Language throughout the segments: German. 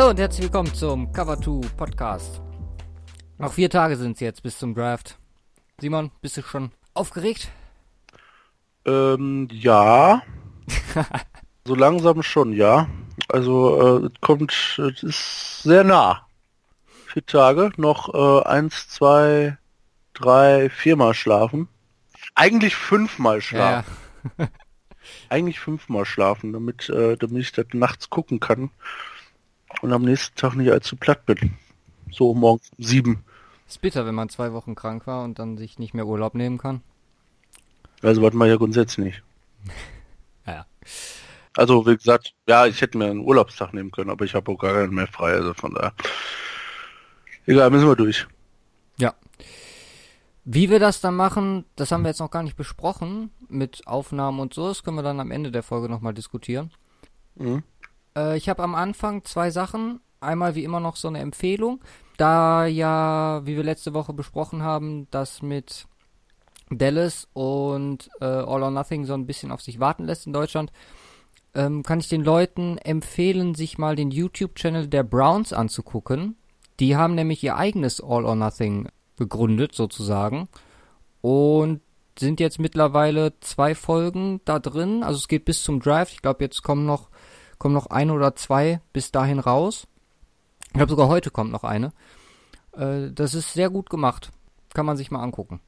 Hallo und herzlich willkommen zum Cover 2 Podcast. Noch vier Tage sind es jetzt bis zum Draft. Simon, bist du schon aufgeregt? Ähm, ja. so langsam schon, ja. Also, äh, es kommt, es ist sehr nah. Vier Tage, noch äh, eins, zwei, drei, viermal schlafen. Eigentlich fünfmal schlafen. Ja, ja. Eigentlich fünfmal schlafen, damit, äh, damit ich das nachts gucken kann und am nächsten Tag nicht allzu platt bin. So morgens um sieben. Ist bitter, wenn man zwei Wochen krank war und dann sich nicht mehr Urlaub nehmen kann. Also was man ja grundsätzlich nicht. ja. Also wie gesagt, ja, ich hätte mir einen Urlaubstag nehmen können, aber ich habe auch gar keinen mehr frei, also von daher. Egal, müssen wir durch. Ja. Wie wir das dann machen, das haben wir jetzt noch gar nicht besprochen mit Aufnahmen und so. Das können wir dann am Ende der Folge nochmal diskutieren. Mhm. Äh, ich habe am Anfang zwei Sachen. Einmal wie immer noch so eine Empfehlung. Da ja, wie wir letzte Woche besprochen haben, das mit Dallas und äh, All or Nothing so ein bisschen auf sich warten lässt in Deutschland, ähm, kann ich den Leuten empfehlen, sich mal den YouTube-Channel der Browns anzugucken. Die haben nämlich ihr eigenes All or Nothing gegründet, sozusagen. Und sind jetzt mittlerweile zwei Folgen da drin. Also es geht bis zum Draft. Ich glaube, jetzt kommen noch kommen noch ein oder zwei bis dahin raus. Ich glaube sogar heute kommt noch eine. Äh, das ist sehr gut gemacht. Kann man sich mal angucken.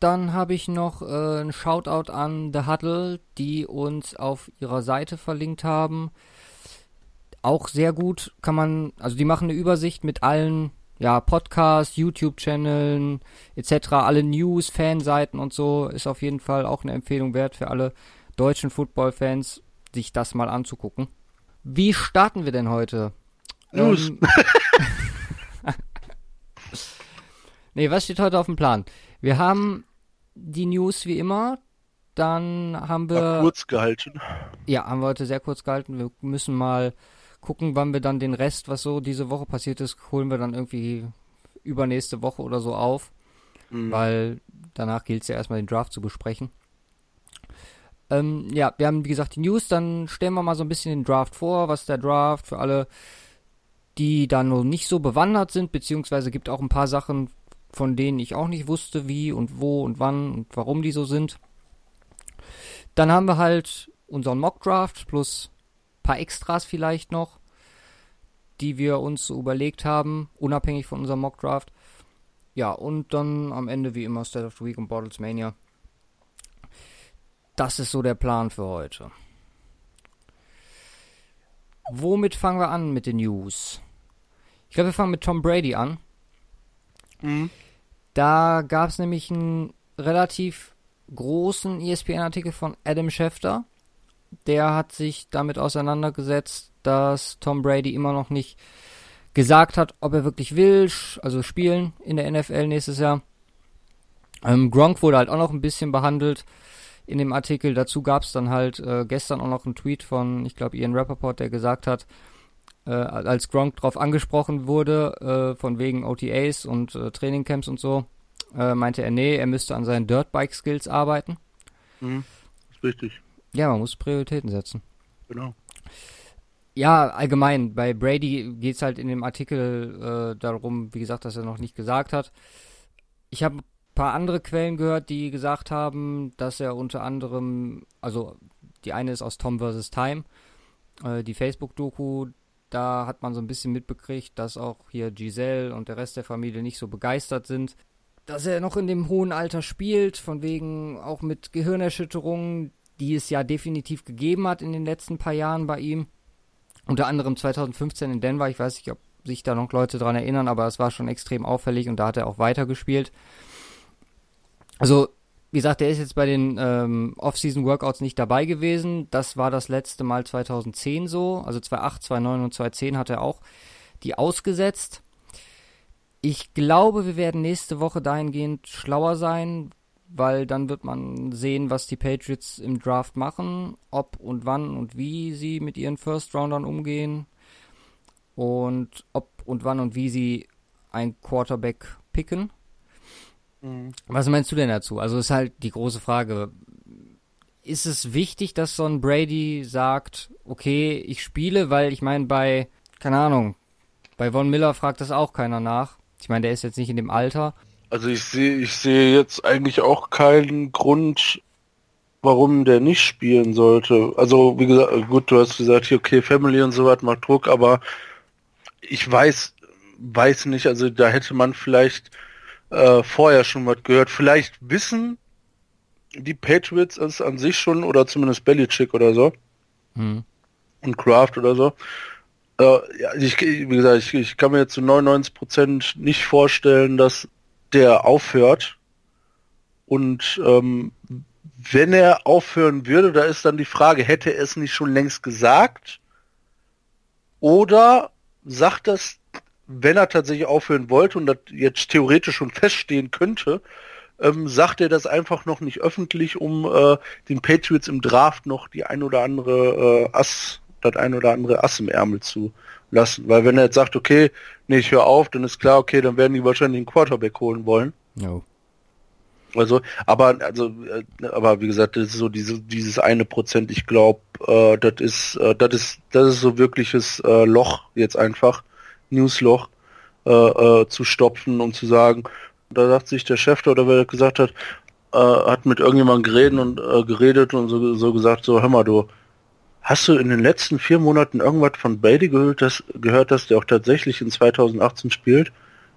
Dann habe ich noch äh, ein Shoutout an The Huddle, die uns auf ihrer Seite verlinkt haben. Auch sehr gut kann man, also die machen eine Übersicht mit allen ja, Podcasts, YouTube-Channeln etc., alle News, Fanseiten und so. Ist auf jeden Fall auch eine Empfehlung wert für alle deutschen Football-Fans, sich das mal anzugucken. Wie starten wir denn heute? News. Ähm, nee, was steht heute auf dem Plan? Wir haben die News wie immer. Dann haben wir. War kurz gehalten. Ja, haben wir heute sehr kurz gehalten. Wir müssen mal gucken, wann wir dann den Rest, was so diese Woche passiert ist, holen wir dann irgendwie übernächste Woche oder so auf. Mhm. Weil danach gilt es ja erstmal den Draft zu besprechen. Ähm, ja, wir haben wie gesagt die News, dann stellen wir mal so ein bisschen den Draft vor, was der Draft für alle, die da noch nicht so bewandert sind, beziehungsweise gibt auch ein paar Sachen, von denen ich auch nicht wusste, wie und wo und wann und warum die so sind. Dann haben wir halt unseren Mock Draft plus ein paar Extras vielleicht noch, die wir uns so überlegt haben, unabhängig von unserem Mock Draft. Ja, und dann am Ende wie immer State of the Week und Bottles Mania. Das ist so der Plan für heute. Womit fangen wir an mit den News? Ich glaube, wir fangen mit Tom Brady an. Mhm. Da gab es nämlich einen relativ großen ESPN-Artikel von Adam Schefter. Der hat sich damit auseinandergesetzt, dass Tom Brady immer noch nicht gesagt hat, ob er wirklich will, also spielen in der NFL nächstes Jahr. Ähm, Gronk wurde halt auch noch ein bisschen behandelt in dem Artikel. Dazu gab es dann halt äh, gestern auch noch einen Tweet von, ich glaube, Ian Rappaport, der gesagt hat, äh, als Gronk drauf angesprochen wurde, äh, von wegen OTAs und äh, Trainingcamps und so, äh, meinte er, nee, er müsste an seinen Dirtbike-Skills arbeiten. Mhm. Ist richtig. Ja, man muss Prioritäten setzen. Genau. Ja, allgemein, bei Brady geht es halt in dem Artikel äh, darum, wie gesagt, dass er noch nicht gesagt hat. Ich habe paar andere Quellen gehört, die gesagt haben, dass er unter anderem, also die eine ist aus Tom vs. Time, äh, die Facebook-Doku, da hat man so ein bisschen mitbekriegt, dass auch hier Giselle und der Rest der Familie nicht so begeistert sind, dass er noch in dem hohen Alter spielt, von wegen auch mit Gehirnerschütterungen, die es ja definitiv gegeben hat in den letzten paar Jahren bei ihm. Unter anderem 2015 in Denver, ich weiß nicht, ob sich da noch Leute dran erinnern, aber es war schon extrem auffällig und da hat er auch weitergespielt. Also, wie gesagt, der ist jetzt bei den ähm, Off-Season-Workouts nicht dabei gewesen. Das war das letzte Mal 2010 so. Also 2008, 2009 und 2010 hat er auch die ausgesetzt. Ich glaube, wir werden nächste Woche dahingehend schlauer sein, weil dann wird man sehen, was die Patriots im Draft machen, ob und wann und wie sie mit ihren First-Roundern umgehen und ob und wann und wie sie ein Quarterback picken. Mhm. Was meinst du denn dazu? Also ist halt die große Frage. Ist es wichtig, dass so ein Brady sagt, okay, ich spiele, weil ich meine, bei, keine Ahnung, Bei Von Miller fragt das auch keiner nach. Ich meine, der ist jetzt nicht in dem Alter. Also ich sehe, ich sehe jetzt eigentlich auch keinen Grund, warum der nicht spielen sollte. Also wie gesagt, gut, du hast gesagt, okay, Family und so was macht Druck, aber ich weiß, weiß nicht, also da hätte man vielleicht äh, vorher schon was gehört. Vielleicht wissen die Patriots es an sich schon oder zumindest Belichick oder so. Hm. Und Kraft oder so. Äh, ja, ich, wie gesagt, ich, ich kann mir jetzt zu 99 Prozent nicht vorstellen, dass der aufhört. Und ähm, wenn er aufhören würde, da ist dann die Frage, hätte er es nicht schon längst gesagt? Oder sagt das, wenn er tatsächlich aufhören wollte und das jetzt theoretisch schon feststehen könnte, ähm, sagt er das einfach noch nicht öffentlich, um äh, den Patriots im Draft noch die ein oder andere äh, Ass das ein oder andere Ass im Ärmel zu lassen. Weil wenn er jetzt sagt, okay, nee, ich höre auf, dann ist klar, okay, dann werden die wahrscheinlich einen Quarterback holen wollen. No. Also, aber also, äh, aber wie gesagt, das ist so diese, dieses eine Prozent. Ich glaube, äh, das ist, äh, das ist, das ist so wirkliches äh, Loch jetzt einfach, Newsloch äh, äh, zu stopfen und zu sagen. Da sagt sich der Chef oder wer gesagt hat, äh, hat mit irgendjemandem geredet und äh, geredet und so, so gesagt, so hör mal, du, Hast du in den letzten vier Monaten irgendwas von Brady gehört, dass, gehört, dass der auch tatsächlich in 2018 spielt?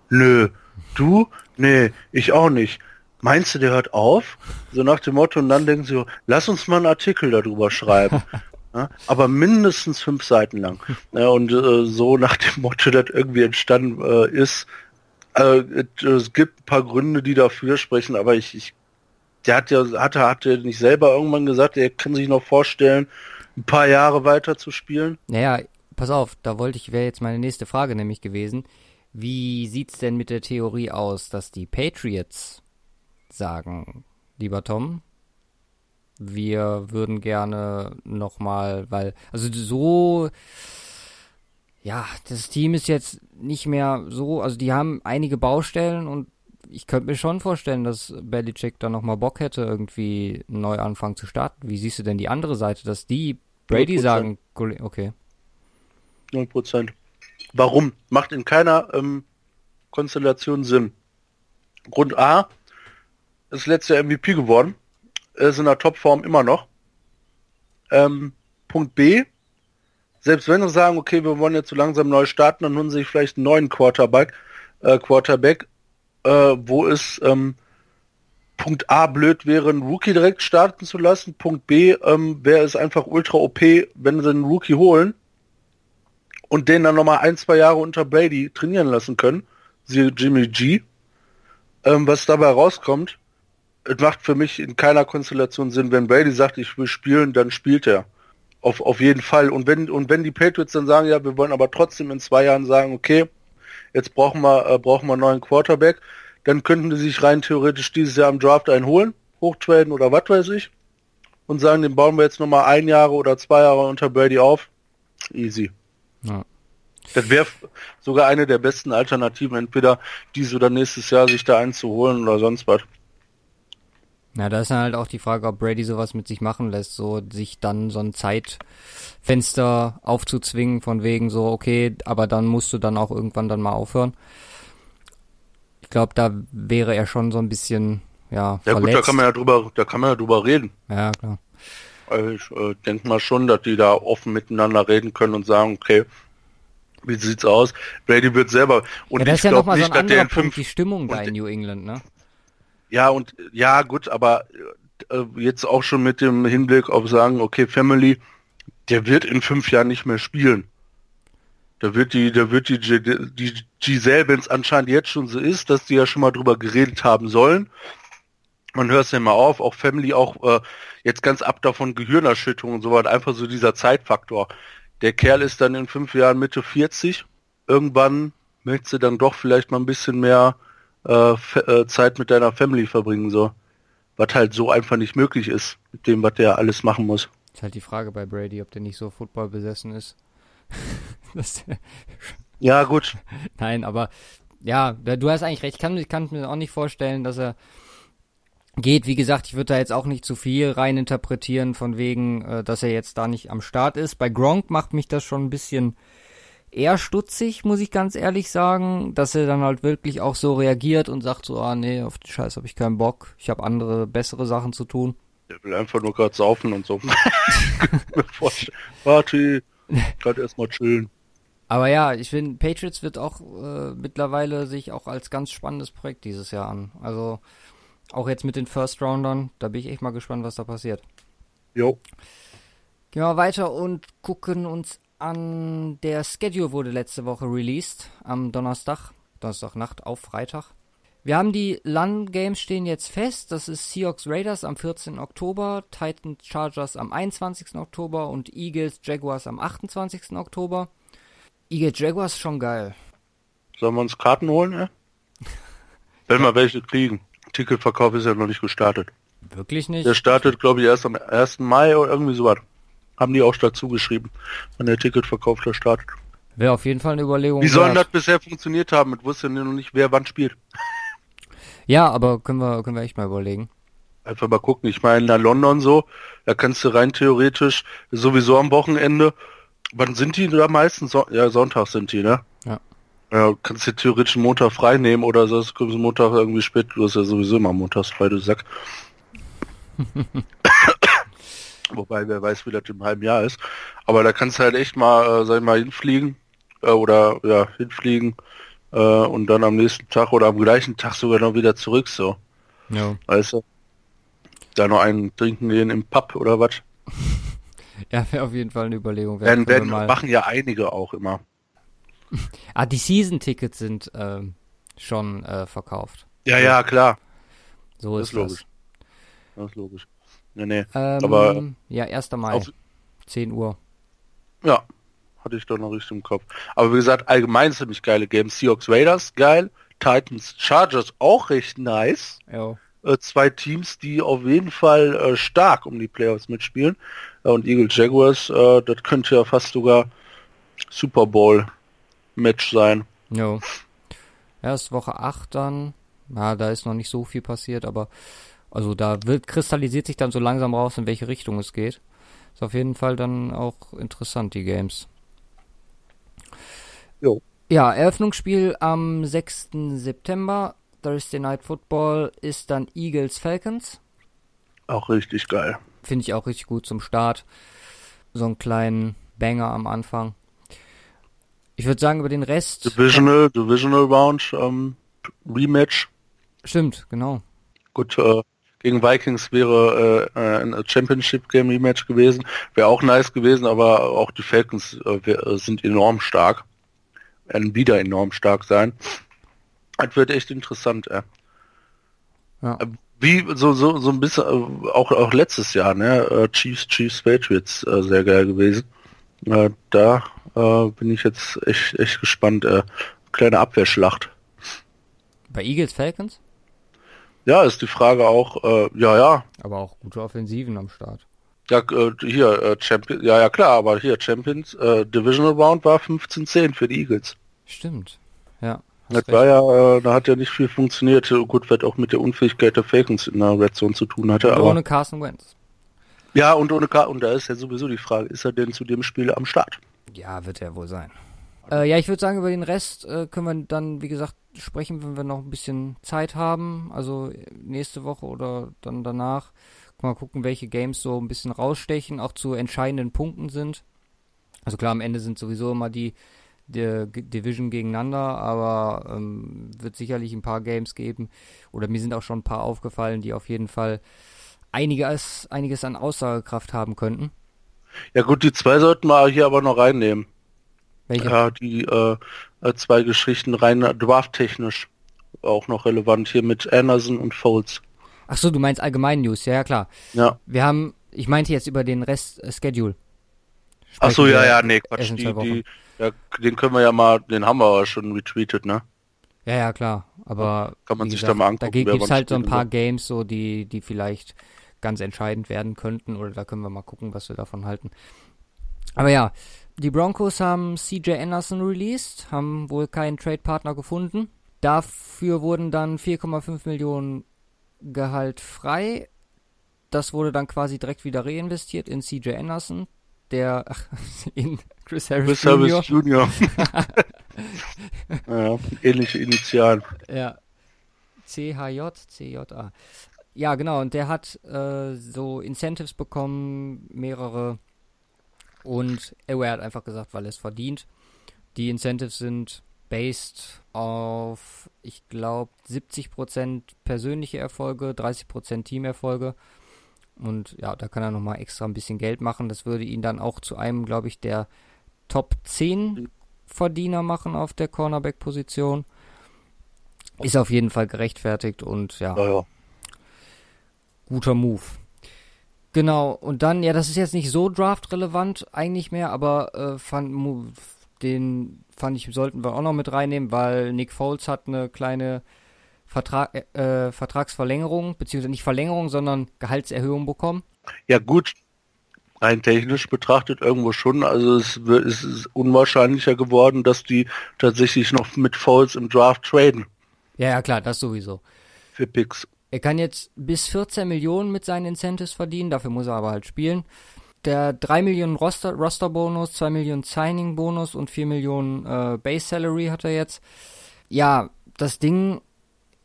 Nö. Du? Nee, ich auch nicht. Meinst du, der hört auf? So nach dem Motto, und dann denken sie, lass uns mal einen Artikel darüber schreiben. Ja, aber mindestens fünf Seiten lang. Ja, und äh, so nach dem Motto, das irgendwie entstanden äh, ist. Äh, es gibt ein paar Gründe, die dafür sprechen, aber ich, ich der hat ja, hatte, hatte nicht selber irgendwann gesagt, er kann sich noch vorstellen, ein paar Jahre weiter zu spielen. Naja, pass auf, da wollte ich, wäre jetzt meine nächste Frage nämlich gewesen. Wie sieht's denn mit der Theorie aus, dass die Patriots sagen, lieber Tom, wir würden gerne nochmal, weil, also so, ja, das Team ist jetzt nicht mehr so, also die haben einige Baustellen und ich könnte mir schon vorstellen, dass Belichick da nochmal Bock hätte, irgendwie einen Neuanfang zu starten. Wie siehst du denn die andere Seite, dass die Brady 0%. sagen, okay. 0%. Warum? Macht in keiner ähm, Konstellation Sinn. Grund A, ist letztes Jahr MVP geworden, ist in der Topform immer noch. Ähm, Punkt B, selbst wenn sie sagen, okay, wir wollen jetzt so langsam neu starten, dann holen sie sich vielleicht einen neuen Quarterback, äh, Quarterback äh, wo es ähm, Punkt A blöd wäre, einen Rookie direkt starten zu lassen. Punkt B ähm, wäre es einfach ultra OP, wenn sie einen Rookie holen und den dann nochmal ein, zwei Jahre unter Brady trainieren lassen können. Siehe Jimmy G. Ähm, was dabei rauskommt, es macht für mich in keiner Konstellation Sinn. Wenn Brady sagt, ich will spielen, dann spielt er. Auf, auf jeden Fall. Und wenn, und wenn die Patriots dann sagen, ja, wir wollen aber trotzdem in zwei Jahren sagen, okay, jetzt brauchen wir, äh, brauchen wir einen neuen Quarterback, dann könnten die sich rein theoretisch dieses Jahr im Draft einen holen, hochtraden oder was weiß ich, und sagen, den bauen wir jetzt nochmal ein Jahre oder zwei Jahre unter Brady auf. Easy. Ja. Das wäre sogar eine der besten Alternativen, entweder diese oder nächstes Jahr sich da einzuholen oder sonst was. Ja, da ist dann halt auch die Frage, ob Brady sowas mit sich machen lässt, so sich dann so ein Zeitfenster aufzuzwingen von wegen so, okay, aber dann musst du dann auch irgendwann dann mal aufhören. Ich glaube, da wäre er schon so ein bisschen, ja, Ja verletzt. gut, da kann man ja drüber, da kann man ja drüber reden. Ja, klar. Also ich äh, denke mal schon, dass die da offen miteinander reden können und sagen, okay, wie sieht's aus? Brady wird selber und ja, das ist ja nochmal so ein anderer Punkt, die Stimmung da in New England, ne? Ja, und ja, gut, aber äh, jetzt auch schon mit dem Hinblick auf sagen, okay, Family, der wird in fünf Jahren nicht mehr spielen. Da wird die, da wird die, die Giselle, wenn es anscheinend jetzt schon so ist, dass die ja schon mal drüber geredet haben sollen. Man hört es ja mal auf, auch Family, auch äh, jetzt ganz ab davon Gehirnerschüttung und so weiter, einfach so dieser Zeitfaktor. Der Kerl ist dann in fünf Jahren Mitte 40. Irgendwann möchte sie dann doch vielleicht mal ein bisschen mehr äh, äh, Zeit mit deiner Family verbringen, so. Was halt so einfach nicht möglich ist, mit dem, was der alles machen muss. Ist halt die Frage bei Brady, ob der nicht so Football besessen ist. ja, gut. Nein, aber ja, du hast eigentlich recht. Ich kann, ich kann mir auch nicht vorstellen, dass er geht. Wie gesagt, ich würde da jetzt auch nicht zu viel rein interpretieren, von wegen, äh, dass er jetzt da nicht am Start ist. Bei Gronk macht mich das schon ein bisschen eher stutzig, muss ich ganz ehrlich sagen, dass er dann halt wirklich auch so reagiert und sagt so, ah nee, auf die Scheiße habe ich keinen Bock, ich habe andere, bessere Sachen zu tun. Der will einfach nur gerade saufen und so. Party, gerade erstmal chillen. Aber ja, ich finde, Patriots wird auch äh, mittlerweile sich auch als ganz spannendes Projekt dieses Jahr an. Also auch jetzt mit den First Roundern, da bin ich echt mal gespannt, was da passiert. Jo. Gehen wir weiter und gucken uns an. Der Schedule wurde letzte Woche released, am Donnerstag, Donnerstagnacht auf Freitag. Wir haben die LAN-Games stehen jetzt fest. Das ist Seahawks Raiders am 14. Oktober, Titans Chargers am 21. Oktober und Eagles Jaguars am 28. Oktober. Eagles Jaguars schon geil. Sollen wir uns Karten holen, ey? Wenn wir welche kriegen. Ticketverkauf ist ja noch nicht gestartet. Wirklich nicht? Der startet, glaube ich, erst am 1. Mai oder irgendwie sowas. Haben die auch dazu geschrieben, wenn der Ticketverkauf da startet. Wäre auf jeden Fall eine Überlegung. Wie sollen das bisher funktioniert haben? Ich wusste ja noch nicht, wer wann spielt. Ja, aber können wir, können wir echt mal überlegen. Einfach mal gucken. Ich meine, nach London so, da kannst du rein theoretisch sowieso am Wochenende. Wann sind die da meistens? So ja, Sonntag sind die, ne? Ja. Ja, kannst du theoretisch einen Montag frei nehmen oder so, es kommt Montag irgendwie spät, du hast ja sowieso immer montags frei, du Sack. Wobei, wer weiß, wie das im halben Jahr ist. Aber da kannst du halt echt mal, äh, sag ich mal, hinfliegen, äh, oder, ja, hinfliegen, äh, und dann am nächsten Tag oder am gleichen Tag sogar noch wieder zurück, so. Ja. Weißt du? Da noch einen trinken gehen im Pub oder was? Ja, wäre auf jeden Fall eine Überlegung. Werden, werden, wir mal- machen ja einige auch immer. Ah, die Season-Tickets sind ähm, schon äh, verkauft. Ja, ja, klar. So Das ist ist logisch. Das ist logisch. Nee, nee. Ähm, Aber- ja, 1. Mai, Auf, 10 Uhr. ja, hatte ich doch noch richtig im Kopf. Aber wie gesagt, allgemein ziemlich geile Games. Seahawks Raiders, geil. Titans Chargers auch recht nice. Jo. Äh, zwei Teams, die auf jeden Fall äh, stark um die Playoffs mitspielen. Äh, und Eagles Jaguars, äh, das könnte ja fast sogar Super Bowl Match sein. Jo. Erst Woche 8 dann. Ja, da ist noch nicht so viel passiert, aber also da wird kristallisiert sich dann so langsam raus, in welche Richtung es geht. Ist auf jeden Fall dann auch interessant, die Games. Jo. Ja, Eröffnungsspiel am 6. September. Thursday Night Football ist dann Eagles Falcons. Auch richtig geil. Finde ich auch richtig gut zum Start. So einen kleinen Banger am Anfang. Ich würde sagen, über den Rest. Divisional, Divisional Round, ähm, Rematch. Stimmt, genau. Gut, äh, gegen Vikings wäre äh, ein Championship Game Rematch gewesen. Wäre auch nice gewesen, aber auch die Falcons äh, äh, sind enorm stark. Werden wieder enorm stark sein. Das wird echt interessant, äh. Ja. Wie so so so ein bisschen äh, auch auch letztes Jahr, ne? Äh, Chiefs Chiefs Patriots äh, sehr geil gewesen. Da bin ich jetzt echt echt gespannt. Äh, kleine Abwehrschlacht. Bei Eagles Falcons? Ja, ist die Frage auch. Äh, ja, ja, Aber auch gute Offensiven am Start. Ja, äh, hier, äh, Champion, ja, ja klar, aber hier, Champions, äh, Divisional Round war 15-10 für die Eagles. Stimmt. Ja. Das war ja, äh, da hat ja nicht viel funktioniert. Gut, wird auch mit der Unfähigkeit der Falcons in der Red Zone zu tun hatte, Und aber. ohne Carson Wentz. Ja, und ohne K, und da ist ja sowieso die Frage, ist er denn zu dem Spiel am Start? Ja, wird er wohl sein. Äh, ja, ich würde sagen, über den Rest äh, können wir dann, wie gesagt, sprechen, wenn wir noch ein bisschen Zeit haben. Also äh, nächste Woche oder dann danach. Mal gucken, welche Games so ein bisschen rausstechen, auch zu entscheidenden Punkten sind. Also klar, am Ende sind sowieso immer die, die Division gegeneinander, aber ähm, wird sicherlich ein paar Games geben. Oder mir sind auch schon ein paar aufgefallen, die auf jeden Fall einiges, einiges an Aussagekraft haben könnten. Ja gut, die zwei sollten wir hier aber noch reinnehmen. Welche? Ja, die äh, äh, zwei Geschichten rein drafttechnisch auch noch relevant hier mit Anderson und Foles. Ach so, du meinst allgemein News, ja, ja klar. Ja. Wir haben, ich meinte jetzt über den Rest äh, Schedule. Ach so, Sprechen ja, ja, nee, Quatsch, die, zwei Wochen. die, ja, den können wir ja mal, den haben wir aber schon retweetet, ne? Ja, ja, klar. Aber Kann man sich gesagt, da mal angucken, Da gibt es halt so ein paar. Games, so die, die vielleicht ganz entscheidend werden könnten. Oder da können wir mal gucken, was wir davon halten. Aber ja, die Broncos haben CJ Anderson released, haben wohl keinen Trade-Partner gefunden. Dafür wurden dann 4,5 Millionen Gehalt frei. Das wurde dann quasi direkt wieder reinvestiert in CJ Anderson. der ach, in Chris Harris Chris Jr. Harris Jr. ja, ähnliche Initialen. Ja. CHJ, CJA. Ja, genau, und der hat äh, so Incentives bekommen, mehrere. Und er hat einfach gesagt, weil er es verdient. Die Incentives sind based auf, ich glaube, 70% persönliche Erfolge, 30% Teamerfolge. Und ja, da kann er nochmal extra ein bisschen Geld machen. Das würde ihn dann auch zu einem, glaube ich, der Top 10 Verdiener machen auf der Cornerback-Position. Ist auf jeden Fall gerechtfertigt und ja, Ja, ja. guter Move. Genau, und dann, ja, das ist jetzt nicht so draft-relevant eigentlich mehr, aber äh, fand, den fand ich, sollten wir auch noch mit reinnehmen, weil Nick Foles hat eine kleine Vertrag, äh, Vertragsverlängerung, beziehungsweise nicht Verlängerung, sondern Gehaltserhöhung bekommen. Ja gut, rein technisch betrachtet irgendwo schon. Also es, es ist unwahrscheinlicher geworden, dass die tatsächlich noch mit Fouls im Draft traden Ja, ja, klar, das sowieso. für Picks. Er kann jetzt bis 14 Millionen mit seinen Incentives verdienen, dafür muss er aber halt spielen. Der 3 Millionen Roster, Roster-Bonus, 2 Millionen Signing-Bonus und 4 Millionen äh, Base-Salary hat er jetzt. Ja, das Ding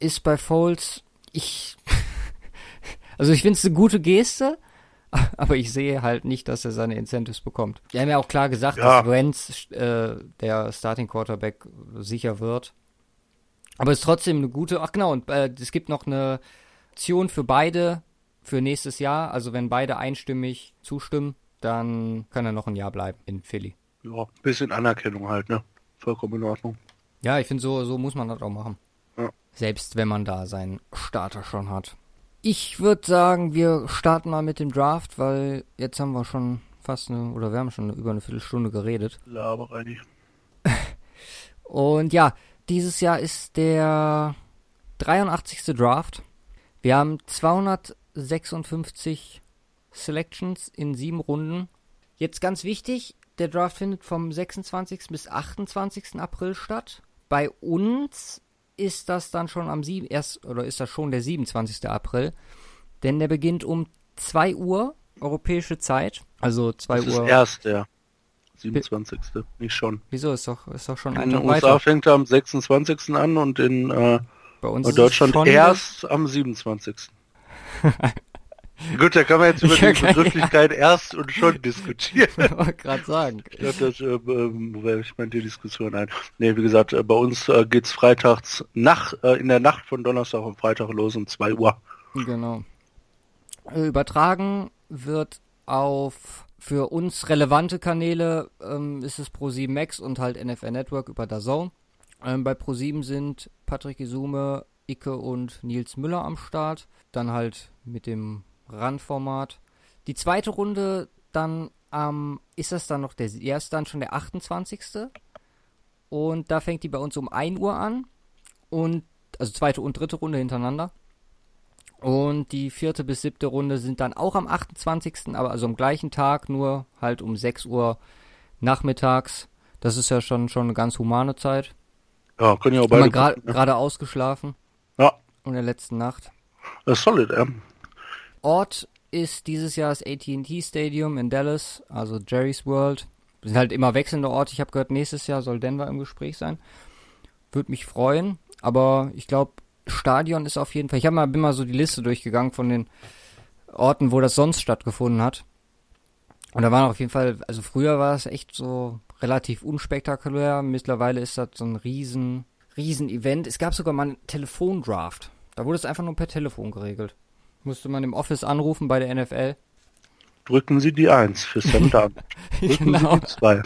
ist bei Foles, ich, also ich finde es eine gute Geste, aber ich sehe halt nicht, dass er seine Incentives bekommt. Die haben ja auch klar gesagt, Ja. dass Wentz äh, der Starting Quarterback sicher wird. Aber es ist trotzdem eine gute. Ach genau, und äh, es gibt noch eine Option für beide für nächstes Jahr. Also wenn beide einstimmig zustimmen, dann kann er noch ein Jahr bleiben in Philly. Ja, bisschen Anerkennung halt, ne? Vollkommen in Ordnung. Ja, ich finde, so, so muss man das auch machen. Ja. Selbst wenn man da seinen Starter schon hat. Ich würde sagen, wir starten mal mit dem Draft, weil jetzt haben wir schon fast eine, oder wir haben schon über eine Viertelstunde geredet. Laberei. Und ja, dieses Jahr ist der 83. Draft. Wir haben 256 Selections in sieben Runden. Jetzt ganz wichtig, der Draft findet vom 26. bis 28. April statt. Bei uns ist das dann schon am 7. Erst, oder ist das schon der 27. April. Denn der beginnt um 2 Uhr europäische Zeit. Also 2 Uhr. Das erste, ja. 27. Bi nicht schon. Wieso? Ist doch, ist doch schon In USA fängt er am 26. an und in äh, Deutschland erst am 27. Gut, da kann man jetzt über die Begrifflichkeit ja. erst und schon diskutieren. Ich gerade sagen. Ich glaube, das, äh, ähm, ich meine die Diskussion ein. Nee, wie gesagt, äh, bei uns äh, es freitags nach, äh, in der Nacht von Donnerstag und Freitag los um 2 Uhr. Genau. Äh, übertragen wird auf für uns relevante Kanäle ähm, ist es Pro7 Max und halt NFL Network über DAZN. Ähm, bei Pro7 sind Patrick Isume, Icke und Nils Müller am Start. Dann halt mit dem Randformat. Die zweite Runde dann ähm, ist das dann noch der, ja, ist dann schon der 28. Und da fängt die bei uns um 1 Uhr an. Und, also zweite und dritte Runde hintereinander. Und die vierte bis siebte Runde sind dann auch am 28., aber also am gleichen Tag, nur halt um 6 Uhr nachmittags. Das ist ja schon, schon eine ganz humane Zeit. Ja, können ja auch beide. gerade ne? gerade ausgeschlafen Ja, in der letzten Nacht. das ist solid, ja. Ort ist dieses Jahr das AT&T Stadium in Dallas, also Jerry's World. Das sind halt immer wechselnde Orte. Ich habe gehört, nächstes Jahr soll Denver im Gespräch sein. Würde mich freuen, aber ich glaube, Stadion ist auf jeden Fall. Ich hab mal, bin mal so die Liste durchgegangen von den Orten, wo das sonst stattgefunden hat. Und da waren auf jeden Fall, also früher war es echt so relativ unspektakulär. Mittlerweile ist das so ein riesen, riesen Event. Es gab sogar mal einen Telefondraft. Da wurde es einfach nur per Telefon geregelt. Musste man im Office anrufen bei der NFL. Drücken Sie die 1 für Sam. Drücken genau. Sie die 2.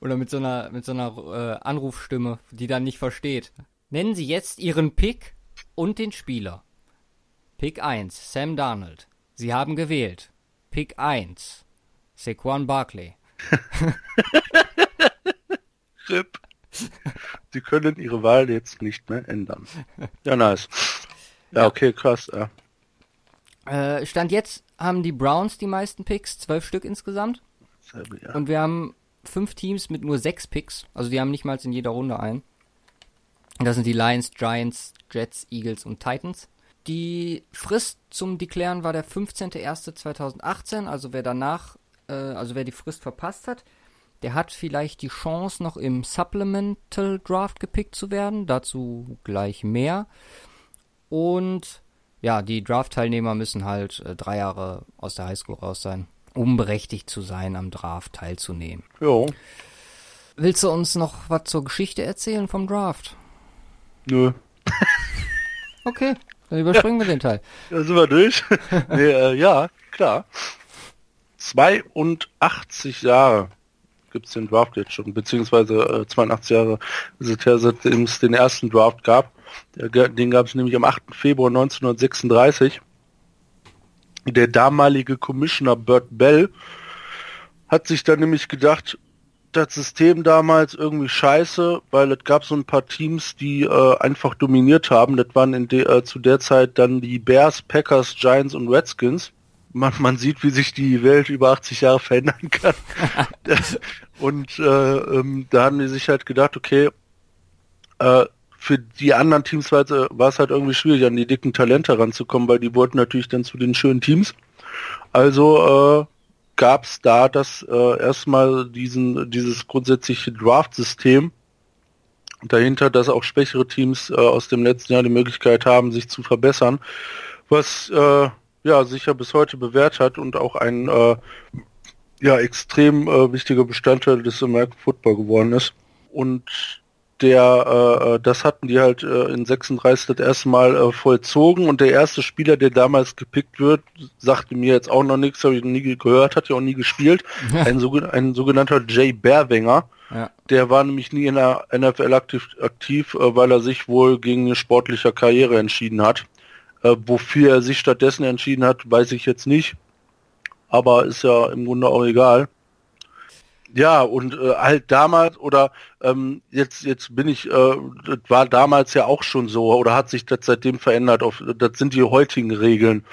Oder mit so einer, mit so einer äh, Anrufstimme, die dann nicht versteht. Nennen Sie jetzt Ihren Pick und den Spieler. Pick 1, Sam Darnold. Sie haben gewählt. Pick 1, Saquon Barkley. RIP. Sie können Ihre Wahl jetzt nicht mehr ändern. Ja, nice. Ja, okay, krass. Ja. Äh, Stand jetzt haben die Browns die meisten Picks, zwölf Stück insgesamt. Und wir haben fünf Teams mit nur sechs Picks. Also die haben nicht mal in jeder Runde ein. Das sind die Lions, Giants, Jets, Eagles und Titans. Die Frist zum Deklären war der 15.01.2018. Also wer danach äh, also wer die Frist verpasst hat, der hat vielleicht die Chance, noch im Supplemental Draft gepickt zu werden. Dazu gleich mehr. Und ja, die Draft-Teilnehmer müssen halt äh, drei Jahre aus der Highschool raus sein, um berechtigt zu sein, am Draft teilzunehmen. Jo. Willst du uns noch was zur Geschichte erzählen vom Draft? Nö. Okay, dann überspringen wir den Teil. Da sind wir durch. nee, äh, ja, klar. 82 Jahre gibt's den Draft jetzt schon, beziehungsweise äh, 82 Jahre es seitdem es den ersten Draft gab. Der, den gab es nämlich am 8. Februar 1936. Der damalige Commissioner Bert Bell hat sich dann nämlich gedacht, das System damals irgendwie scheiße, weil es gab so ein paar Teams, die äh, einfach dominiert haben. Das waren in de, äh, zu der Zeit dann die Bears, Packers, Giants und Redskins. Man, man sieht, wie sich die Welt über 80 Jahre verändern kann. und äh, ähm, da haben die sich halt gedacht, okay, äh, für die anderen Teams war es halt irgendwie schwierig, an die dicken Talente ranzukommen, weil die wollten natürlich dann zu den schönen Teams. Also äh, gab es da das äh, erstmal diesen dieses grundsätzliche Draft-System dahinter, dass auch schwächere Teams äh, aus dem letzten Jahr die Möglichkeit haben, sich zu verbessern, was äh, ja sicher bis heute bewährt hat und auch ein äh, ja extrem äh, wichtiger Bestandteil des American Football geworden ist. Und der, äh, äh, das hatten die halt äh, in 36 das erste Mal äh, vollzogen und der erste Spieler, der damals gepickt wird, sagte mir jetzt auch noch nichts, habe ich nie gehört, hat ja auch nie gespielt, ein, ein sogenannter Jay Berwenger. Ja. Der war nämlich nie in der NFL aktiv, aktiv äh, weil er sich wohl gegen eine sportliche Karriere entschieden hat. Äh, wofür er sich stattdessen entschieden hat, weiß ich jetzt nicht. Aber ist ja im Grunde auch egal. Ja, und äh, halt damals oder ähm, jetzt jetzt bin ich, äh, das war damals ja auch schon so oder hat sich das seitdem verändert. Auf, das sind die heutigen Regeln,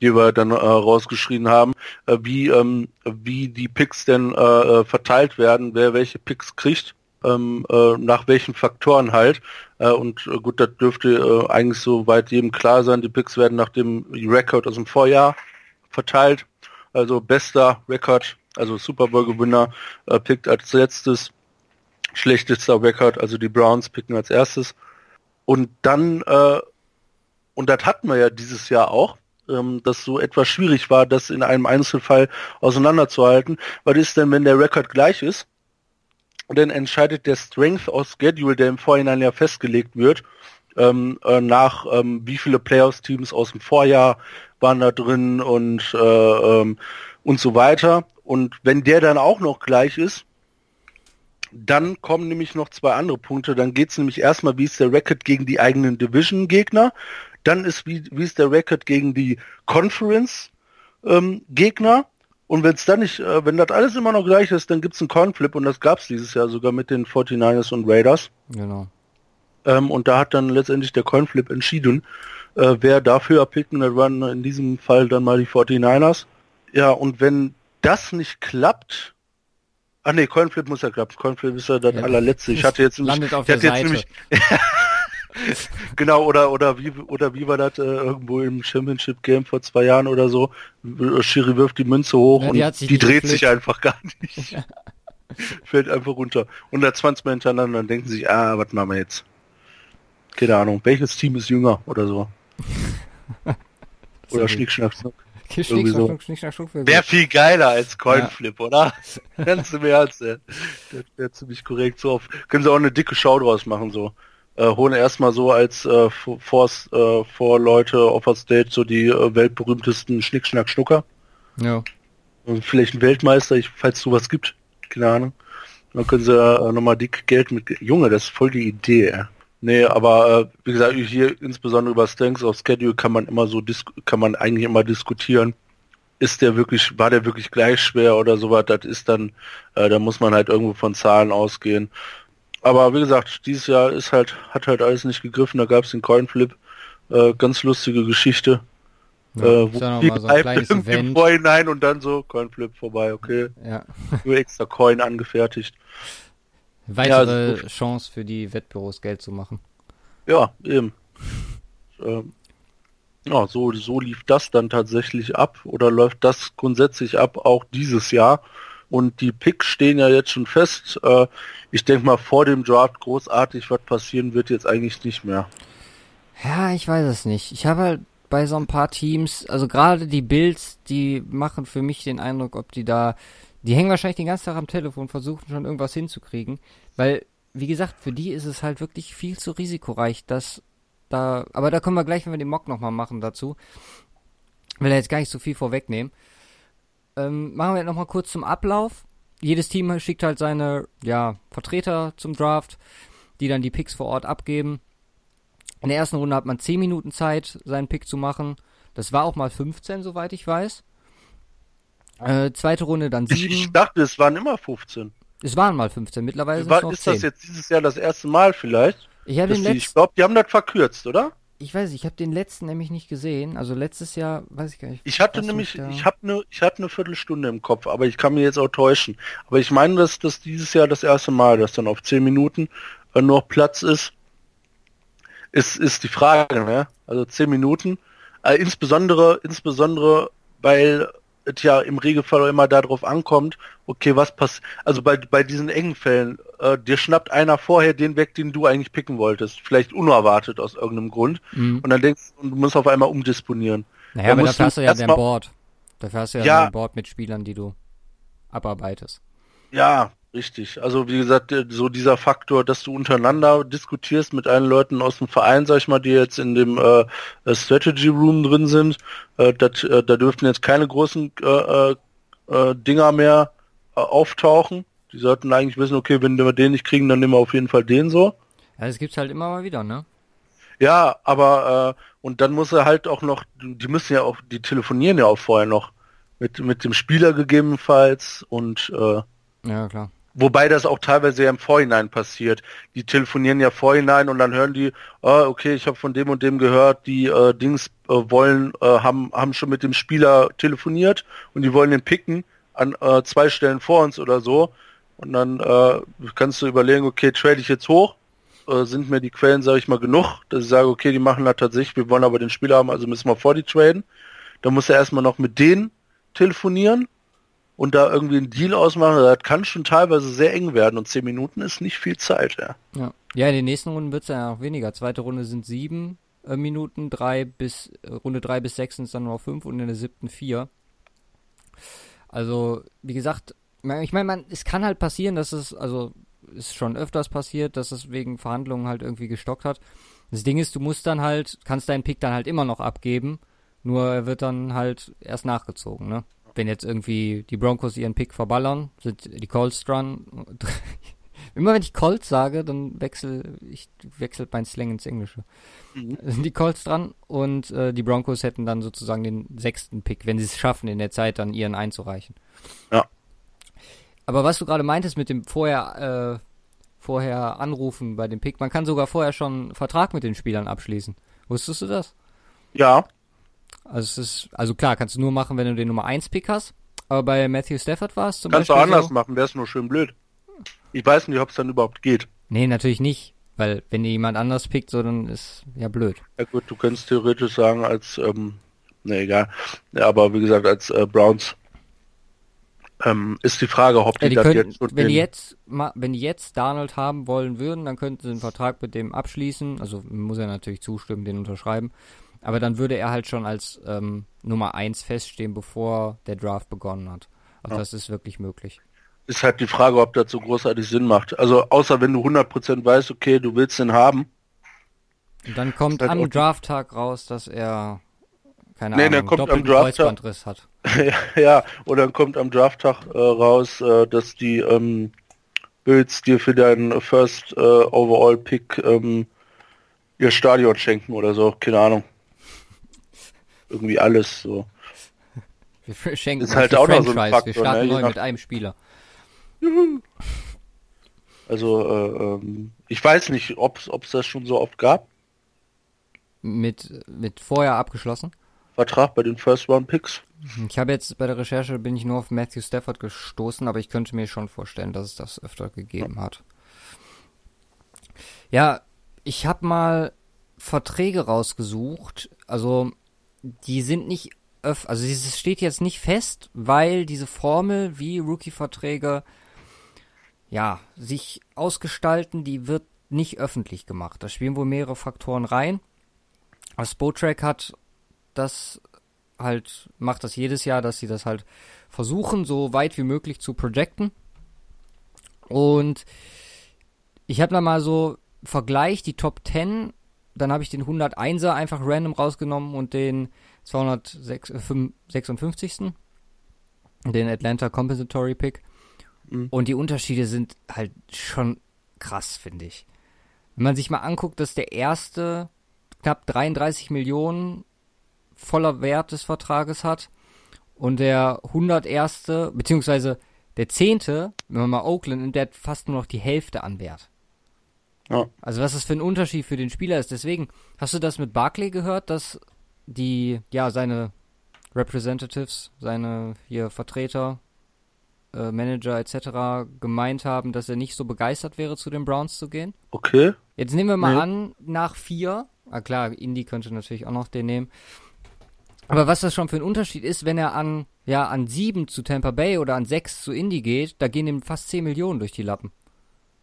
die wir dann äh, rausgeschrieben haben, äh, wie ähm, wie die Picks denn äh, äh, verteilt werden, wer welche Picks kriegt, ähm, äh, nach welchen Faktoren halt. Äh, und äh, gut, das dürfte äh, eigentlich so weit jedem klar sein. Die Picks werden nach dem Rekord aus dem Vorjahr verteilt. Also bester Rekord also Super Bowl Gewinner, äh, pickt als letztes, schlechtester Record, also die Browns picken als erstes. Und dann, äh, und das hatten wir ja dieses Jahr auch, ähm, dass so etwas schwierig war, das in einem Einzelfall auseinanderzuhalten. Was ist denn, wenn der Rekord gleich ist? Und dann entscheidet der Strength of Schedule, der im Vorhinein ja festgelegt wird, ähm, äh, nach ähm, wie viele Playoffs-Teams aus dem Vorjahr waren da drin und äh, ähm, und so weiter. Und wenn der dann auch noch gleich ist, dann kommen nämlich noch zwei andere Punkte. Dann geht es nämlich erstmal, wie ist der Record gegen die eigenen Division-Gegner. Dann ist, wie, wie ist der Record gegen die Conference-Gegner. Ähm, und wenn es dann nicht, äh, wenn das alles immer noch gleich ist, dann gibt es einen Conflip und das gab es dieses Jahr sogar mit den 49ers und Raiders. Genau. Ähm, und da hat dann letztendlich der Coinflip entschieden, äh, wer dafür erpickt und das waren in diesem Fall dann mal die 49ers. Ja, und wenn das nicht klappt, ah nee, Coinflip muss ja klappen. Coinflip ist ja das ja. allerletzte. Ich hatte jetzt nämlich, Landet auf der Seite. Nämlich, genau, oder, oder wie, oder wie war das äh, irgendwo im Championship Game vor zwei Jahren oder so? Schiri wirft die Münze hoch ja, die und die dreht geflickt. sich einfach gar nicht. Fällt einfach runter. 120 Mal hintereinander, dann denken sie sich, ah, was machen wir jetzt? Keine Ahnung, welches Team ist jünger oder so? oder Schnick, Schnack, Schnuck. Schnick, so. Schnick, Schnack, Schnuck Wäre viel geiler als Coinflip, ja. oder? Ganz im Ernst, ey. Das wäre ziemlich korrekt. So auf, können sie auch eine dicke Show draus machen, so. Äh, holen erstmal so als äh, vor, äh, vor Leute auf der Stage so die äh, weltberühmtesten Schnick, Schnack, Schnucker. Ja. Und vielleicht ein Weltmeister, ich, falls sowas gibt. Keine Ahnung. Dann können sie äh, nochmal dick Geld mit... Junge, das ist voll die Idee, ey. Nee, aber äh, wie gesagt, hier insbesondere über Strengths of Schedule kann man immer so kann man eigentlich immer diskutieren. Ist der wirklich, war der wirklich gleich schwer oder sowas? Das ist dann, äh, da muss man halt irgendwo von Zahlen ausgehen. Aber wie gesagt, dieses Jahr ist halt, hat halt alles nicht gegriffen, da gab es den Coinflip. Äh, ganz lustige Geschichte. Ja, äh, wo viel so irgendwie im Vorhinein und dann so Coinflip vorbei, okay. Ja. Nur extra Coin angefertigt. Weitere ja, also, Chance für die Wettbüros Geld zu machen. Ja, eben. ähm, Ja, so, so lief das dann tatsächlich ab oder läuft das grundsätzlich ab auch dieses Jahr. Und die Picks stehen ja jetzt schon fest. Äh, ich denke mal, vor dem Draft großartig was passieren wird jetzt eigentlich nicht mehr. Ja, ich weiß es nicht. Ich habe halt bei so ein paar Teams, also gerade die Bills, die machen für mich den Eindruck, ob die da, die hängen wahrscheinlich den ganzen Tag am Telefon, versuchen schon irgendwas hinzukriegen, weil, wie gesagt, für die ist es halt wirklich viel zu risikoreich, dass da, aber da kommen wir gleich, wenn wir den Mock nochmal machen dazu. Will er jetzt gar nicht so viel vorwegnehmen. Ähm, machen wir nochmal kurz zum Ablauf. Jedes Team schickt halt seine, ja, Vertreter zum Draft, die dann die Picks vor Ort abgeben. In der ersten Runde hat man 10 Minuten Zeit, seinen Pick zu machen. Das war auch mal 15, soweit ich weiß. Äh, zweite Runde dann 7. Ich dachte, es waren immer 15. Es waren mal 15, mittlerweile sind es noch ist 10. das jetzt dieses Jahr das erste Mal vielleicht? ich den ich glaube, die haben das verkürzt, oder? ich weiß, nicht, ich habe den letzten nämlich nicht gesehen. Also letztes Jahr, weiß ich gar nicht. Ich hatte nämlich, da- ich habe eine, ich hatte eine Viertelstunde im Kopf, aber ich kann mir jetzt auch täuschen. Aber ich meine, dass das dieses Jahr das erste Mal, dass dann auf 10 Minuten äh, noch Platz ist, ist, ist die Frage, ne? Also 10 Minuten. Äh, insbesondere, insbesondere, weil es ja im Regelfall immer darauf ankommt, okay, was passiert, also bei, bei diesen engen Fällen, äh, dir schnappt einer vorher den weg, den du eigentlich picken wolltest, vielleicht unerwartet aus irgendeinem Grund, Mhm. und dann denkst du, du musst auf einmal umdisponieren. Naja, Da aber dafür hast du ja dein Board. Dafür hast du ja, Ja. dein Board mit Spielern, die du abarbeitest. Ja, richtig. Also wie gesagt, so dieser Faktor, dass du untereinander diskutierst mit allen Leuten aus dem Verein, sag ich mal, die jetzt in dem äh, äh, Strategy Room drin sind, äh, dat, äh, da dürften jetzt keine großen äh, äh, Dinger mehr auftauchen. Die sollten eigentlich wissen, okay, wenn wir den nicht kriegen, dann nehmen wir auf jeden Fall den so. Ja, das gibt's halt immer mal wieder, ne? Ja, aber und dann muss er halt auch noch, die müssen ja auch, die telefonieren ja auch vorher noch mit mit dem Spieler gegebenenfalls und Ja, klar. Wobei das auch teilweise ja im Vorhinein passiert. Die telefonieren ja vorhinein und dann hören die, ah, okay, ich habe von dem und dem gehört, die äh, Dings äh, wollen, äh, haben, haben schon mit dem Spieler telefoniert und die wollen den picken an äh, zwei Stellen vor uns oder so. Und dann äh, kannst du überlegen, okay, trade ich jetzt hoch? Äh, sind mir die Quellen, sage ich mal, genug, dass ich sage, okay, die machen das tatsächlich, wir wollen aber den Spieler haben, also müssen wir vor die traden. Dann muss er erstmal noch mit denen telefonieren und da irgendwie einen Deal ausmachen, das kann schon teilweise sehr eng werden und zehn Minuten ist nicht viel Zeit, ja. Ja, ja in den nächsten Runden wird's ja noch weniger. Zweite Runde sind sieben äh, Minuten, drei bis äh, Runde drei bis sechs sind es dann nur noch fünf und in der siebten vier. Also, wie gesagt, ich meine, man, es kann halt passieren, dass es, also ist schon öfters passiert, dass es wegen Verhandlungen halt irgendwie gestockt hat. Das Ding ist, du musst dann halt, kannst deinen Pick dann halt immer noch abgeben, nur er wird dann halt erst nachgezogen, ne? Wenn jetzt irgendwie die Broncos ihren Pick verballern, sind die Colts dran. Immer wenn ich Colts sage, dann wechsel ich wechselt mein Slang ins Englische. Mhm. Sind die Colts dran und äh, die Broncos hätten dann sozusagen den sechsten Pick, wenn sie es schaffen, in der Zeit dann ihren einzureichen. Ja. Aber was du gerade meintest mit dem vorher äh, vorher anrufen bei dem Pick, man kann sogar vorher schon einen Vertrag mit den Spielern abschließen. Wusstest du das? Ja, Also es ist, also klar, kannst du nur machen, wenn du den Nummer 1 Pick hast. Aber bei Matthew Stafford war es zum kannst du Beispiel anders so, machen, wäre es nur schön blöd. Ich weiß nicht, ob es dann überhaupt geht. Nee, natürlich nicht. Weil wenn dir jemand anders pickt, so dann ist ja blöd. Ja gut, du könntest theoretisch sagen, als, ähm, ne, egal. Ja, aber wie gesagt, als äh, Browns ähm, ist die Frage, ob die, Ja, die das könnten, jetzt wenn die jetzt wenn die jetzt Donald haben wollen würden, dann könnten sie einen Vertrag mit dem abschließen. Also muss er natürlich zustimmen, den unterschreiben. Aber dann würde er halt schon als ähm, Nummer 1 feststehen, bevor der Draft begonnen hat. Also Ja. das ist wirklich möglich. ist halt die Frage, ob das so großartig Sinn macht. Also außer wenn du 100% weißt, okay, du willst den haben. Und dann kommt halt am Drafttag raus, dass er keine Nee, Ahnung, kommt am Drafttag- Kreuzbandriss hat. ja, oder dann kommt am Drafttag äh, raus, äh, dass die ähm, Bills dir für deinen First äh, Overall Pick ähm, ihr Stadion schenken oder so, keine Ahnung. Irgendwie alles so. Wir schenken Ist halt auch noch so ein. Faktor, Wir starten ne? Neu nach- mit einem Spieler. Also äh, ähm, ich weiß nicht, ob es das schon so oft gab. Mit, mit vorher abgeschlossen. Vertrag bei den First Round Picks. Ich habe jetzt bei der Recherche bin ich nur auf Matthew Stafford gestoßen, aber ich könnte mir schon vorstellen, dass es das öfter gegeben hat. Ja, ich habe mal Verträge rausgesucht. Also die sind nicht öff, also es steht jetzt nicht fest, weil diese Formel wie Rookie-Verträge ja, sich ausgestalten, die wird nicht öffentlich gemacht. Da spielen wohl mehrere Faktoren rein. Das Spotrack hat das halt, macht das jedes Jahr, dass sie das halt versuchen, so weit wie möglich zu projecten. Und ich habe da mal so Vergleich, die Top 10, dann habe ich den 101er einfach random rausgenommen und den 256. Äh, den Atlanta Compensatory Pick. Mhm. Und die Unterschiede sind halt schon krass, finde ich. Wenn man sich mal anguckt, dass der erste knapp 33 Millionen voller Wert des Vertrages hat und der 101. beziehungsweise der 10., wenn man mal Oakland nimmt, der hat fast nur noch die Hälfte an Wert. Ja. Also was das für ein Unterschied für den Spieler ist. Deswegen, hast du das mit Barclay gehört, dass die, ja, seine Representatives, seine hier Vertreter, äh, Manager etc. gemeint haben, dass er nicht so begeistert wäre, zu den Browns zu gehen? Okay. Jetzt nehmen wir mal nee. an, nach vier, ah klar, Indy könnte natürlich auch noch den nehmen. Aber was das schon für ein Unterschied ist, wenn er an, ja, an sieben zu Tampa Bay oder an sechs zu Indy geht, da gehen ihm fast zehn Millionen durch die Lappen.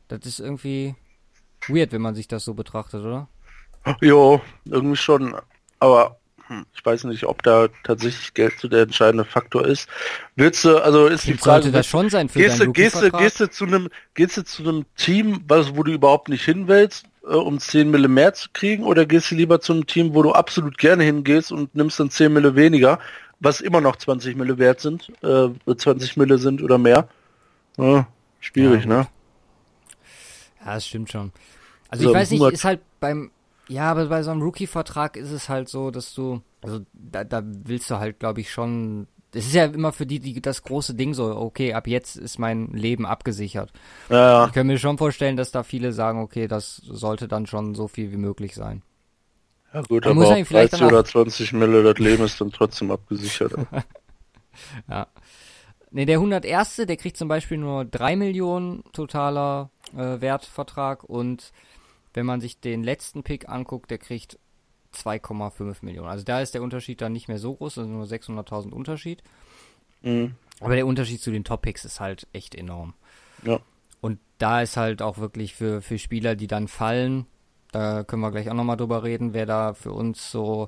Das ist irgendwie weird, wenn man sich das so betrachtet, oder? Jo, irgendwie schon. Aber hm, ich weiß nicht, ob da tatsächlich Geld so der entscheidende Faktor ist. Willst du, also ist die Frage, sollte das schon sein für gehst du, gehst gehst du zu einem, gehst du zu einem Team, was, wo du überhaupt nicht hin willst, äh, um 10 Mille mehr zu kriegen, oder gehst du lieber zu einem Team, wo du absolut gerne hingehst und nimmst dann 10 Mille weniger, was immer noch 20 Mille wert sind, äh, 20 Mille sind oder mehr? Ja, schwierig, ja, ne? Ja, das stimmt schon. Also, also ich weiß nicht, ist halt beim ja, aber bei so einem Rookie-Vertrag ist es halt so, dass du, also da, da willst du halt, glaube ich, schon. Es ist ja immer für die, die das große Ding so, okay, ab jetzt ist mein Leben abgesichert. Ja. Ich kann mir schon vorstellen, dass da viele sagen, okay, das sollte dann schon so viel wie möglich sein. Ja gut, Man aber 30 oder 20 Mille, das Leben ist dann trotzdem abgesichert. ja. Ne, der 101. der kriegt zum Beispiel nur 3 Millionen totaler äh, Wertvertrag und wenn man sich den letzten Pick anguckt, der kriegt 2,5 Millionen. Also da ist der Unterschied dann nicht mehr so groß, also nur 600.000 Unterschied. Mhm. Aber der Unterschied zu den Top-Picks ist halt echt enorm. Ja. Und da ist halt auch wirklich für, für Spieler, die dann fallen, da können wir gleich auch nochmal drüber reden, wer da für uns so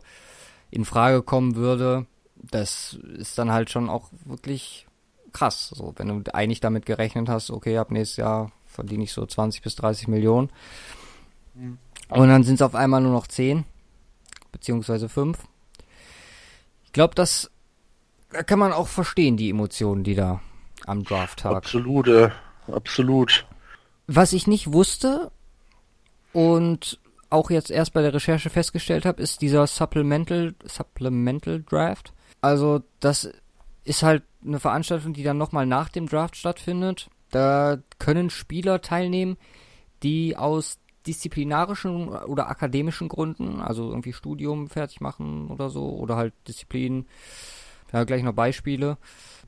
in Frage kommen würde. Das ist dann halt schon auch wirklich krass. So, wenn du eigentlich damit gerechnet hast, okay, ab nächstes Jahr verdiene ich so 20 bis 30 Millionen Mhm. Und dann sind es auf einmal nur noch 10, beziehungsweise 5. Ich glaube, das da kann man auch verstehen, die Emotionen, die da am Draft-Tag. Absolut, äh, absolut. Was ich nicht wusste und auch jetzt erst bei der Recherche festgestellt habe, ist dieser Supplemental, Supplemental Draft. Also das ist halt eine Veranstaltung, die dann nochmal nach dem Draft stattfindet. Da können Spieler teilnehmen, die aus disziplinarischen oder akademischen Gründen, also irgendwie Studium fertig machen oder so, oder halt Disziplin, ja, gleich noch Beispiele,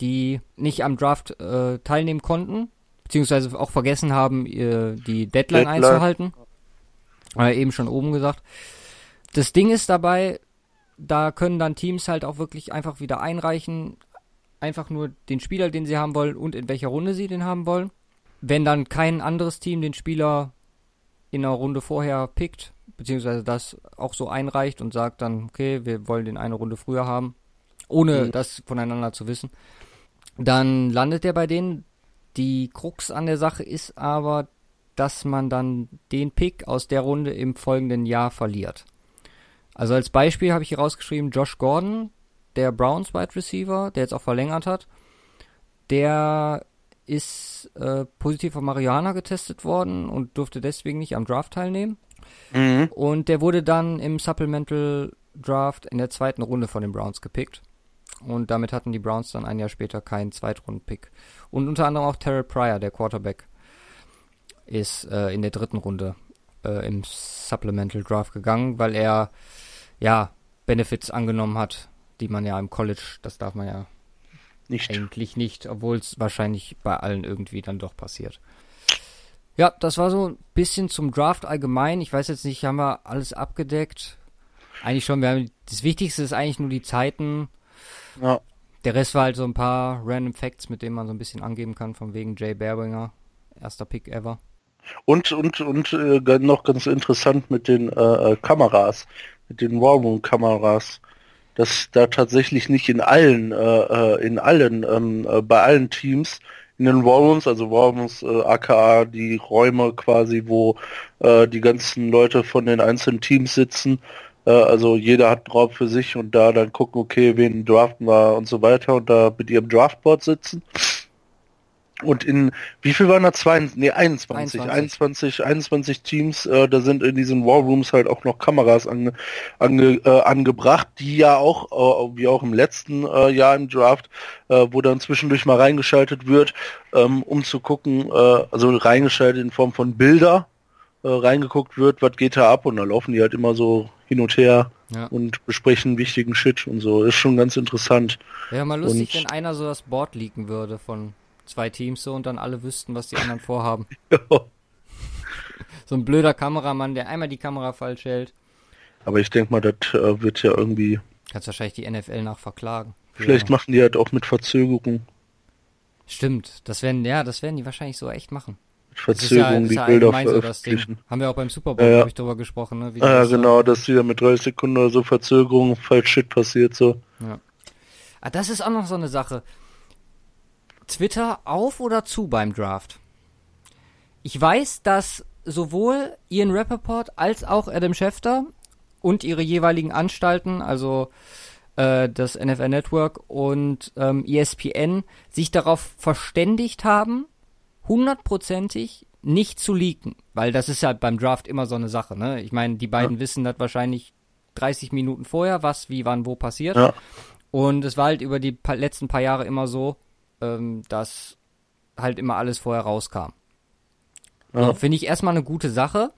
die nicht am Draft äh, teilnehmen konnten, beziehungsweise auch vergessen haben, ihr, die Deadline, Deadline. einzuhalten. Äh, eben schon oben gesagt. Das Ding ist dabei, da können dann Teams halt auch wirklich einfach wieder einreichen, einfach nur den Spieler, den sie haben wollen und in welcher Runde sie den haben wollen. Wenn dann kein anderes Team den Spieler in einer Runde vorher pickt, beziehungsweise das auch so einreicht und sagt dann, okay, wir wollen den eine Runde früher haben, ohne mhm. das voneinander zu wissen, dann landet der bei denen. Die Krux an der Sache ist aber, dass man dann den Pick aus der Runde im folgenden Jahr verliert. Also als Beispiel habe ich hier rausgeschrieben, Josh Gordon, der Browns Wide Receiver, der jetzt auch verlängert hat, der ist äh, positiv auf Marihuana getestet worden und durfte deswegen nicht am Draft teilnehmen. Mhm. Und der wurde dann im Supplemental Draft in der zweiten Runde von den Browns gepickt. Und damit hatten die Browns dann ein Jahr später keinen Zweitrunden-Pick. Und unter anderem auch Terrell Pryor, der Quarterback, ist äh, in der dritten Runde äh, im Supplemental Draft gegangen, weil er ja Benefits angenommen hat, die man ja im College, das darf man ja nicht. Eigentlich nicht, obwohl es wahrscheinlich bei allen irgendwie dann doch passiert. Ja, das war so ein bisschen zum Draft allgemein. Ich weiß jetzt nicht, haben wir alles abgedeckt? Eigentlich schon, wir haben das Wichtigste ist eigentlich nur die Zeiten. Ja. Der Rest war halt so ein paar random Facts, mit denen man so ein bisschen angeben kann, von wegen Jay Berbinger, erster Pick ever. Und und und äh, noch ganz interessant mit den äh, äh, Kameras, mit den Warroom-Kameras, dass da tatsächlich nicht in allen, äh, äh in allen, ähm, äh, bei allen Teams in den Warrooms, also Warrooms, äh, aka die Räume quasi, wo äh, die ganzen Leute von den einzelnen Teams sitzen, äh, also jeder hat einen Raum für sich und da dann gucken, okay, wen draften wir und so weiter und da mit ihrem Draftboard sitzen. Und in, wie viel waren da? Zwei, nee, 21, 21, 21, 21 Teams, äh, da sind in diesen Warrooms halt auch noch Kameras ange, ange, äh, angebracht, die ja auch, äh, wie auch im letzten äh, Jahr im Draft, äh, wo dann zwischendurch mal reingeschaltet wird, ähm, um zu gucken, äh, also reingeschaltet in Form von Bilder, reingeguckt wird, was geht da ab und da laufen die halt immer so hin und her ja. und besprechen wichtigen Shit und so. Ist schon ganz interessant. Wäre mal lustig, und, wenn einer so das Board leaken würde von zwei Teams so und dann alle wüssten, was die anderen vorhaben. so ein blöder Kameramann, der einmal die Kamera falsch hält. Aber ich denke mal, das äh, wird ja irgendwie. Kannst wahrscheinlich die NFL nach verklagen. Vielleicht machen die halt auch mit Verzögerung. Stimmt, das werden, ja, das werden die wahrscheinlich so echt machen. Mit Verzögerung ja, die Bilder veröffentlichen. So Haben wir auch beim Super Bowl, ja, ja. ich, drüber gesprochen, ne? Ah, ja, genau, dass wieder mit 30 Sekunden oder so Verzögerung falsch Shit passiert, so. Ja. Ah, das ist auch noch so eine Sache. Twitter auf oder zu beim Draft? Ich weiß, dass sowohl Ian Rappaport als auch Adam Schefter und ihre jeweiligen Anstalten, also äh, das NFL Network und ähm, ESPN, sich darauf verständigt haben, hundertprozentig nicht zu leaken. Weil das ist halt beim Draft immer so eine Sache, ne? Ich meine, die beiden ja. wissen das wahrscheinlich 30 Minuten vorher, was, wie, wann, wo passiert. Ja. Und es war halt über die letzten paar Jahre immer so, ähm, dass halt immer alles vorher rauskam. Ja. Finde ich erstmal eine gute Sache.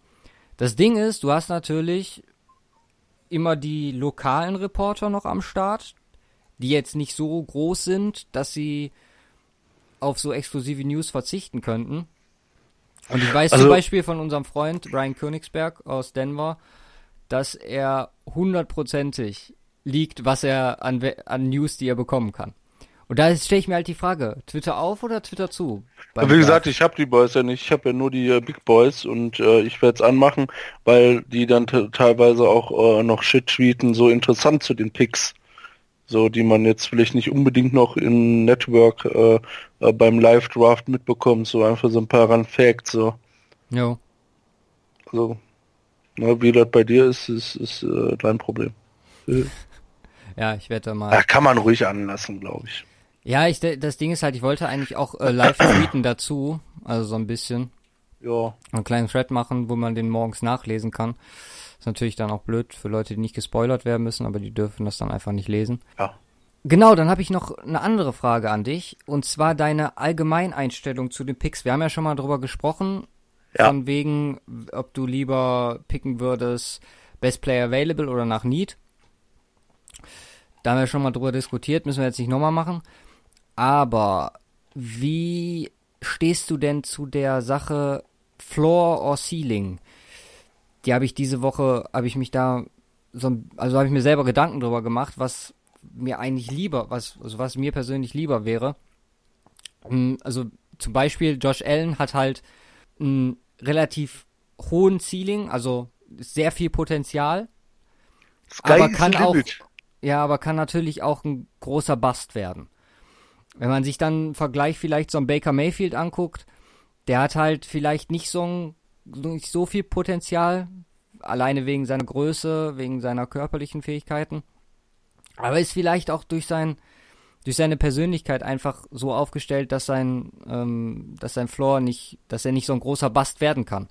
Das Ding ist, du hast natürlich immer die lokalen Reporter noch am Start, die jetzt nicht so groß sind, dass sie auf so exklusive News verzichten könnten. Und ich weiß also, zum Beispiel von unserem Freund Brian Königsberg aus Denver, dass er hundertprozentig liegt, was er an, an News, die er bekommen kann. Und da stelle ich mir halt die Frage, Twitter auf oder Twitter zu? Wie gesagt, ich habe die Boys ja nicht, ich habe ja nur die äh, Big Boys und äh, ich werde es anmachen, weil die dann teilweise auch äh, noch Shit tweeten, so interessant zu den Picks, so die man jetzt vielleicht nicht unbedingt noch in Network äh, äh, beim Live-Draft mitbekommt, so einfach so ein paar Run Facts, so. Jo. Also, na, wie das bei dir ist, ist, ist äh, dein Problem. ja, ich werde da mal. Da kann man ruhig anlassen, glaube ich. Ja, ich, das Ding ist halt, ich wollte eigentlich auch äh, live tweeten dazu, also so ein bisschen. Ja. Einen kleinen Thread machen, wo man den morgens nachlesen kann. Ist natürlich dann auch blöd für Leute, die nicht gespoilert werden müssen, aber die dürfen das dann einfach nicht lesen. Ja. Genau, dann habe ich noch eine andere Frage an dich. Und zwar deine Allgemeineinstellung zu den Picks. Wir haben ja schon mal drüber gesprochen. Ja. Von wegen, ob du lieber picken würdest, Best Player Available oder nach Need. Da haben wir schon mal drüber diskutiert, müssen wir jetzt nicht nochmal machen. Aber wie stehst du denn zu der Sache Floor or Ceiling? Die habe ich diese Woche, habe ich mich da so, also habe ich mir selber Gedanken drüber gemacht, was mir eigentlich lieber, was, also was mir persönlich lieber wäre. Hm, also zum Beispiel Josh Allen hat halt einen relativ hohen Ceiling, also sehr viel Potenzial, Sky aber kann auch, ja, aber kann natürlich auch ein großer Bust werden. Wenn man sich dann einen Vergleich vielleicht so einen Baker Mayfield anguckt, der hat halt vielleicht nicht so, ein, nicht so viel Potenzial, alleine wegen seiner Größe, wegen seiner körperlichen Fähigkeiten. Aber ist vielleicht auch durch sein, durch seine Persönlichkeit einfach so aufgestellt, dass sein, ähm, dass sein Floor nicht, dass er nicht so ein großer Bast werden kann.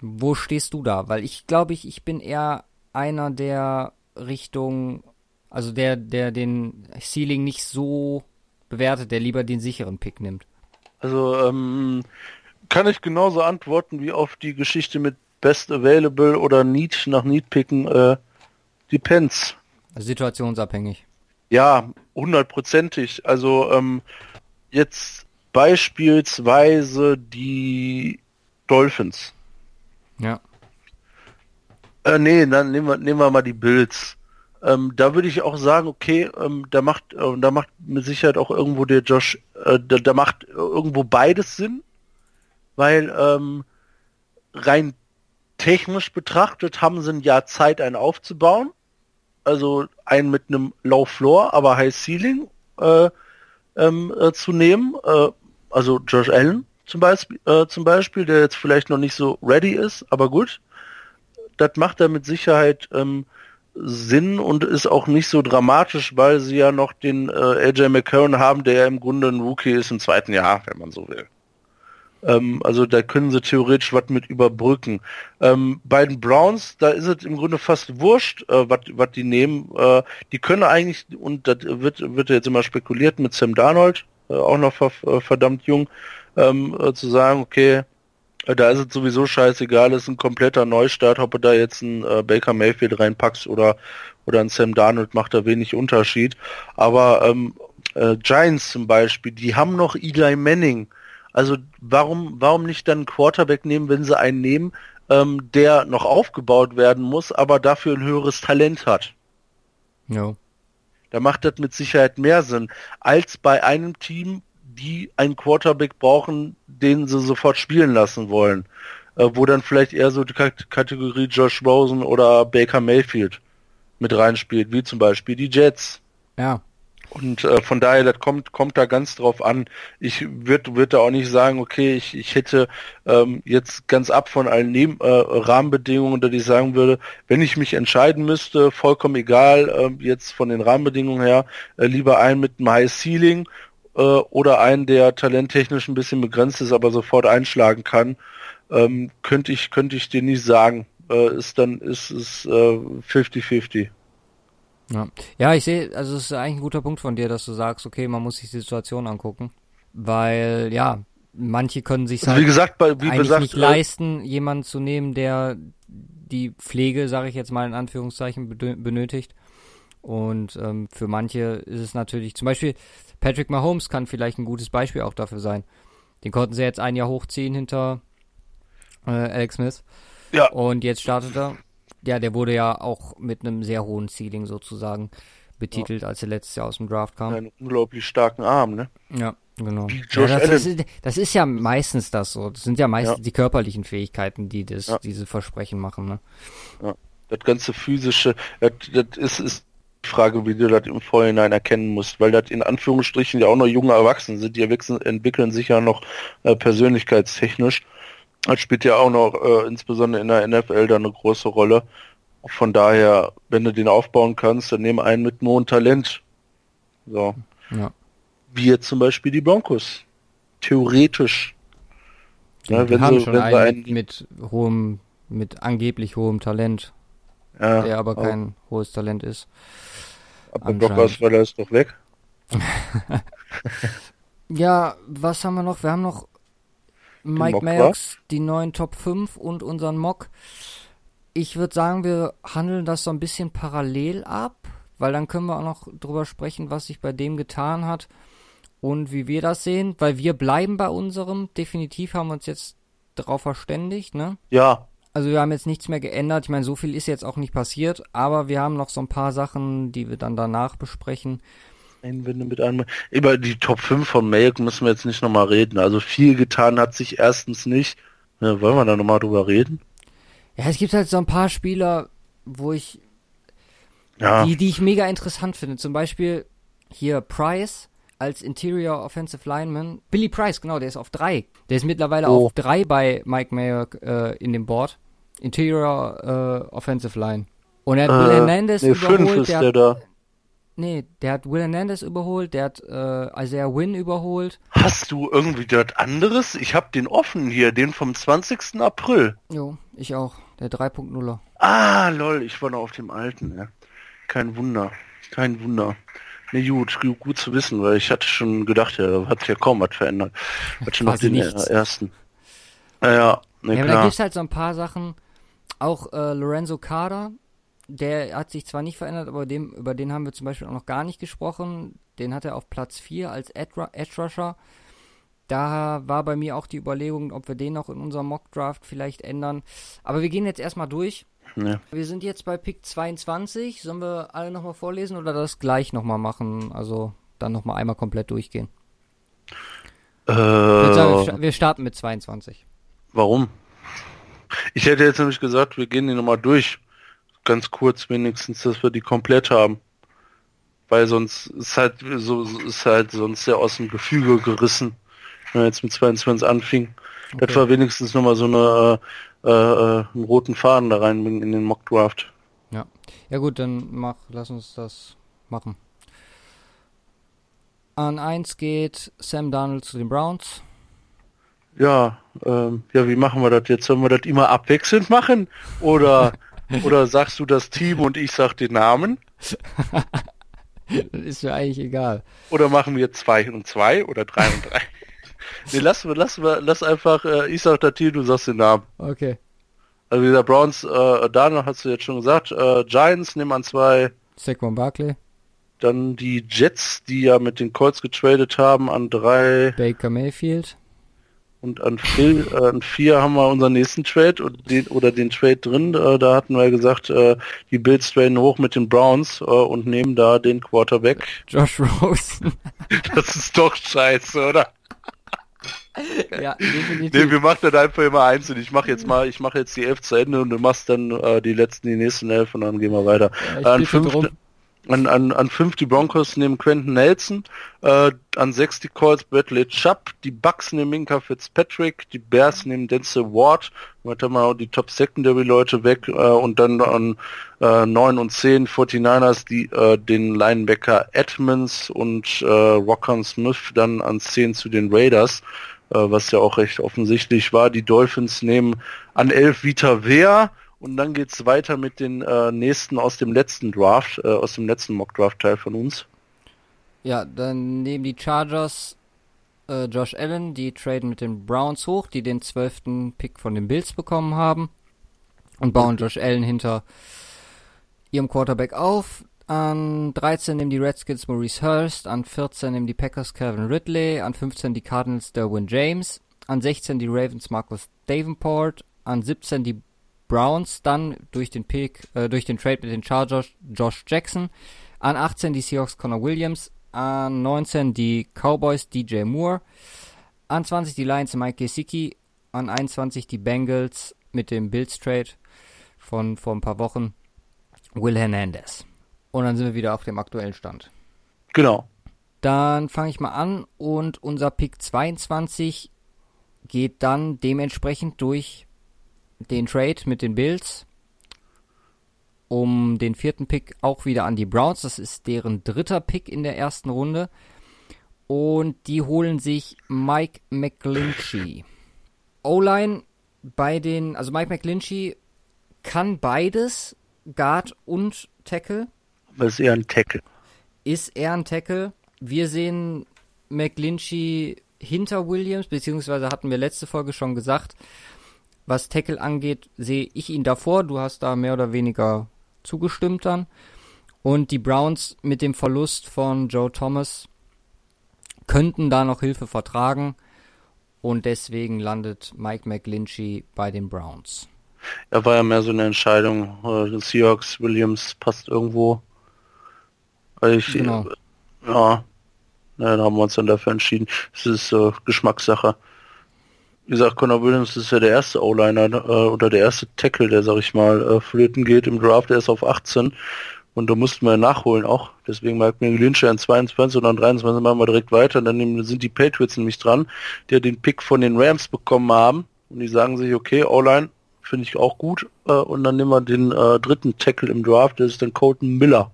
Wo stehst du da? Weil ich glaube, ich, ich bin eher einer der Richtung also der, der den Ceiling nicht so bewertet, der lieber den sicheren Pick nimmt. Also ähm, kann ich genauso antworten wie auf die Geschichte mit Best Available oder Need nach Need picken. Äh, depends. Also situationsabhängig. Ja, hundertprozentig. Also ähm, jetzt beispielsweise die Dolphins. Ja. Äh, nee, dann nehmen wir, nehmen wir mal die Bills. Ähm, da würde ich auch sagen, okay, ähm, da macht, äh, da macht mit Sicherheit auch irgendwo der Josh, äh, da, da macht irgendwo beides Sinn, weil ähm, rein technisch betrachtet haben sie ein Jahr Zeit, einen aufzubauen. Also einen mit einem Low Floor, aber High Ceiling äh, ähm, äh, zu nehmen. Äh, also Josh Allen zum Beispiel, äh, zum Beispiel, der jetzt vielleicht noch nicht so ready ist, aber gut. Das macht er mit Sicherheit ähm, Sinn und ist auch nicht so dramatisch, weil sie ja noch den äh, AJ McCarron haben, der ja im Grunde ein Rookie ist im zweiten Jahr, wenn man so will. Ähm, also da können sie theoretisch was mit überbrücken. Ähm, bei den Browns, da ist es im Grunde fast wurscht, äh, was die nehmen. Äh, die können eigentlich, und das wird, wird jetzt immer spekuliert mit Sam Darnold, äh, auch noch äh, verdammt jung, ähm, äh, zu sagen, okay, da ist es sowieso scheißegal, ist ein kompletter Neustart, ob du da jetzt einen äh, Baker Mayfield reinpackst oder oder ein Sam Darnold macht da wenig Unterschied. Aber ähm, äh, Giants zum Beispiel, die haben noch Eli Manning. Also warum warum nicht dann einen Quarterback nehmen, wenn sie einen nehmen, ähm, der noch aufgebaut werden muss, aber dafür ein höheres Talent hat? Ja. Da macht das mit Sicherheit mehr Sinn als bei einem Team, die einen Quarterback brauchen, den sie sofort spielen lassen wollen. Äh, wo dann vielleicht eher so die K Kategorie Josh Rosen oder Baker Mayfield mit reinspielt, wie zum Beispiel die Jets. Ja. Und äh, von daher, das kommt, kommt da ganz drauf an. Ich würde würd da auch nicht sagen, okay, ich, ich hätte ähm, jetzt ganz ab von allen Neben äh, Rahmenbedingungen, dass ich sagen würde, wenn ich mich entscheiden müsste, vollkommen egal, äh, jetzt von den Rahmenbedingungen her, äh, lieber einen mit einem High Ceiling äh, oder einen, der talenttechnisch ein bisschen begrenzt ist, aber sofort einschlagen kann, ähm, könnte ich könnte ich dir nicht sagen. Äh, ist dann ist es 50-50. Äh, ja. ja, ich sehe, also es ist eigentlich ein guter Punkt von dir, dass du sagst, okay, man muss sich die Situation angucken, weil ja, manche können sich also, halt wie gesagt, bei, wie gesagt, nicht äh, leisten, jemanden zu nehmen, der die Pflege, sage ich jetzt mal in Anführungszeichen, benötigt. Und ähm, für manche ist es natürlich, zum Beispiel Patrick Mahomes kann vielleicht ein gutes Beispiel auch dafür sein. Den konnten sie jetzt ein Jahr hochziehen hinter äh, Alex Smith. Ja. Und jetzt startet er. Ja, der wurde ja auch mit einem sehr hohen Ceiling sozusagen betitelt, ja. als er letztes Jahr aus dem Draft kam. Einen unglaublich starken Arm, ne? Ja, genau. Ja, das, das, ist, das, ist, ja meistens das so. Das sind ja meistens ja. die körperlichen Fähigkeiten, die das, diese Versprechen machen, ne? Ja. Das ganze physische, das, das ist, ist Frage, wie du das im Vorhinein erkennen musst, weil das in Anführungsstrichen ja auch noch junge Erwachsene sind, die entwickeln sich ja noch äh, persönlichkeitstechnisch. Das spielt ja auch noch äh, insbesondere in der NFL da eine große Rolle. Von daher, wenn du den aufbauen kannst, dann nehme einen mit einem Talent. So. Ja. Wie jetzt zum Beispiel die Broncos. Theoretisch. Ja, wenn haben sie, schon wenn einen, einen mit, mit hohem, mit angeblich hohem Talent, ja, der aber kein hohes Talent ist. Aber Blockhausweiler ist doch weg. ja, was haben wir noch? Wir haben noch Mike Mayox, die neuen Top 5 und unseren Mock. Ich würde sagen, wir handeln das so ein bisschen parallel ab, weil dann können wir auch noch drüber sprechen, was sich bei dem getan hat und wie wir das sehen, weil wir bleiben bei unserem. Definitiv haben wir uns jetzt darauf verständigt, ne? Ja, also wir haben jetzt nichts mehr geändert. Ich meine, so viel ist jetzt auch nicht passiert, aber wir haben noch so ein paar Sachen, die wir dann danach besprechen. Einwände mit einem. Über die Top 5 von Melk müssen wir jetzt nicht nochmal reden. Also viel getan hat sich erstens nicht. Ja, wollen wir da nochmal drüber reden? Ja, es gibt halt so ein paar Spieler, wo ich ja. die, die ich mega interessant finde. Zum Beispiel hier Price als Interior Offensive Lineman. Billy Price, genau, der ist auf drei. Der ist mittlerweile oh. auf drei bei Mike Mayer äh, in dem Board. Interior äh, Offensive Line. Und er hat äh, Will Hernandez nee, überholt. Ist der, der da. Nee, der hat Will Hernandez überholt, der hat äh, Isaiah Wynn überholt. Hast du irgendwie dort anderes? Ich hab den offen hier, den vom 20. April. Jo, ich auch. Der 3.0er. Ah, lol, ich war noch auf dem alten, ja. Kein Wunder. Kein Wunder. Ne, gut, gut zu wissen, weil ich hatte schon gedacht, ja, hat ja kaum was verändert. Hat schon noch den nichts. ersten. Naja, ne, ja, klar. da gibt's halt so ein paar Sachen. Auch äh, Lorenzo Carter, der hat sich zwar nicht verändert, aber dem, über den haben wir zum Beispiel auch noch gar nicht gesprochen. Den hat er auf Platz 4 als Edge Rusher. Da war bei mir auch die Überlegung, ob wir den noch in unserem Mock-Draft vielleicht ändern. Aber wir gehen jetzt erstmal durch. Ja. Wir sind jetzt bei Pick 22. Sollen wir alle nochmal vorlesen oder das gleich nochmal machen? Also dann nochmal einmal komplett durchgehen. Äh, sagen, wir starten mit 22. warum? Ich hätte jetzt nämlich gesagt, wir gehen die nochmal durch. Ganz kurz wenigstens, dass wir die komplett haben. Weil sonst ist halt so ist halt sonst sehr aus dem Gefüge gerissen, wenn wir jetzt mit 22 anfing. Das Okay. war wenigstens nochmal so eine äh, äh, einen roten Faden da reinbringen in den Mock Draft. Ja. Ja gut, dann mach, lass uns das machen. An 1 geht Sam Darnold zu den Browns. Ja, ähm, ja, wie machen wir das jetzt? Sollen wir das immer abwechselnd machen? Oder oder sagst du das Team und ich sag den Namen? Das ist mir eigentlich egal. Oder machen wir zwei und zwei oder drei und drei? nee, lass, lass, lass einfach, äh, ich sag das Team, du sagst den Namen. Okay. Also gesagt, Browns, äh, Daniel hast du jetzt schon gesagt, äh, Giants nehmen an zwei, Saquon Barkley, dann die Jets, die ja mit den Colts getradet haben, an drei Baker Mayfield, und an, vier, äh, an vier haben wir unseren nächsten Trade und den, oder den Trade drin. Äh, da hatten wir gesagt, äh, die Bills traden hoch mit den Browns äh, und nehmen da den Quarterback. Josh Rosen. Das ist doch scheiße, oder? ja, definitiv. Nee, wir machen das einfach immer einzeln. Ich mache jetzt mal, ich mache jetzt die elf zu Ende und du machst dann äh, die letzten, die nächsten elf und dann gehen wir weiter. Ja, an, bitte fünf, drum. An, an, an fünf die Broncos nehmen Quentin Nelson, äh, an sechs die Colts Bradley Chubb, die Bucks nehmen Minka Fitzpatrick, die Bears nehmen Denzel Ward, weiter mal die Top Secondary Leute weg äh, und dann an äh, 9 und 10 49ers die äh, den Linebacker Edmonds und äh, Rockon Smith dann an 10 zu den Raiders, äh, was ja auch recht offensichtlich war. Die Dolphins nehmen an 11 Vita Wea und dann geht's weiter mit den äh, nächsten aus dem letzten Draft, äh, aus dem letzten Mock Draft Teil von uns. Ja, dann nehmen die Chargers äh, Josh Allen, die traden mit den Browns hoch, die den zwölften Pick von den Bills bekommen haben und bauen Josh Allen hinter ihrem Quarterback auf. An 13 nehmen die Redskins Maurice Hurst, an 14 nehmen die Packers Calvin Ridley, an 15 die Cardinals Derwin James, an 16 die Ravens Marcus Davenport, an 17 die Browns dann durch den Pick, äh, durch den Trade mit den Chargers Josh Jackson, an 18 die Seahawks Connor Williams, an 19 die Cowboys DJ Moore, an 20 die Lions Mike Gesicki, an 21 die Bengals mit dem Bills Trade von vor ein paar Wochen Will Hernandez. Und dann sind wir wieder auf dem aktuellen Stand. Genau. Dann fange ich mal an und unser Pick 22 geht dann dementsprechend durch den Trade mit den Bills um den vierten Pick auch wieder an die Browns. Das ist deren dritter Pick in der ersten Runde. Und die holen sich Mike McGlinchey. O-Line bei den, also Mike McGlinchey kann beides, Guard und Tackle Aber es ist eher ein Tackle. ist er ein Tackle. Wir sehen McGlinchey hinter Williams, beziehungsweise hatten wir letzte Folge schon gesagt, was Tackle angeht, sehe ich ihn davor. Du hast da mehr oder weniger zugestimmt dann. Und die Browns mit dem Verlust von Joe Thomas könnten da noch Hilfe vertragen. Und deswegen landet Mike McGlinchey bei den Browns. Er war ja mehr so eine Entscheidung. Äh, Seahawks, Williams passt irgendwo. Also ich, Genau. Ja. ja, da haben wir uns dann dafür entschieden. Es ist äh, Geschmackssache. Wie gesagt, Connor Williams ist ja der erste O-Liner äh, oder der erste Tackle, der, sag ich mal, äh, flöten geht im Draft. Der ist auf 18 und da mussten wir nachholen auch. Deswegen mag mir Lynch an 22 und an 23 machen wir direkt weiter. Dann nehmen- sind die Patriots nämlich dran, die ja den Pick von den Rams bekommen haben. Und die sagen sich, okay, O-Line finde ich auch gut. Äh, und dann nehmen wir den äh, dritten Tackle im Draft, das ist dann Colton Miller.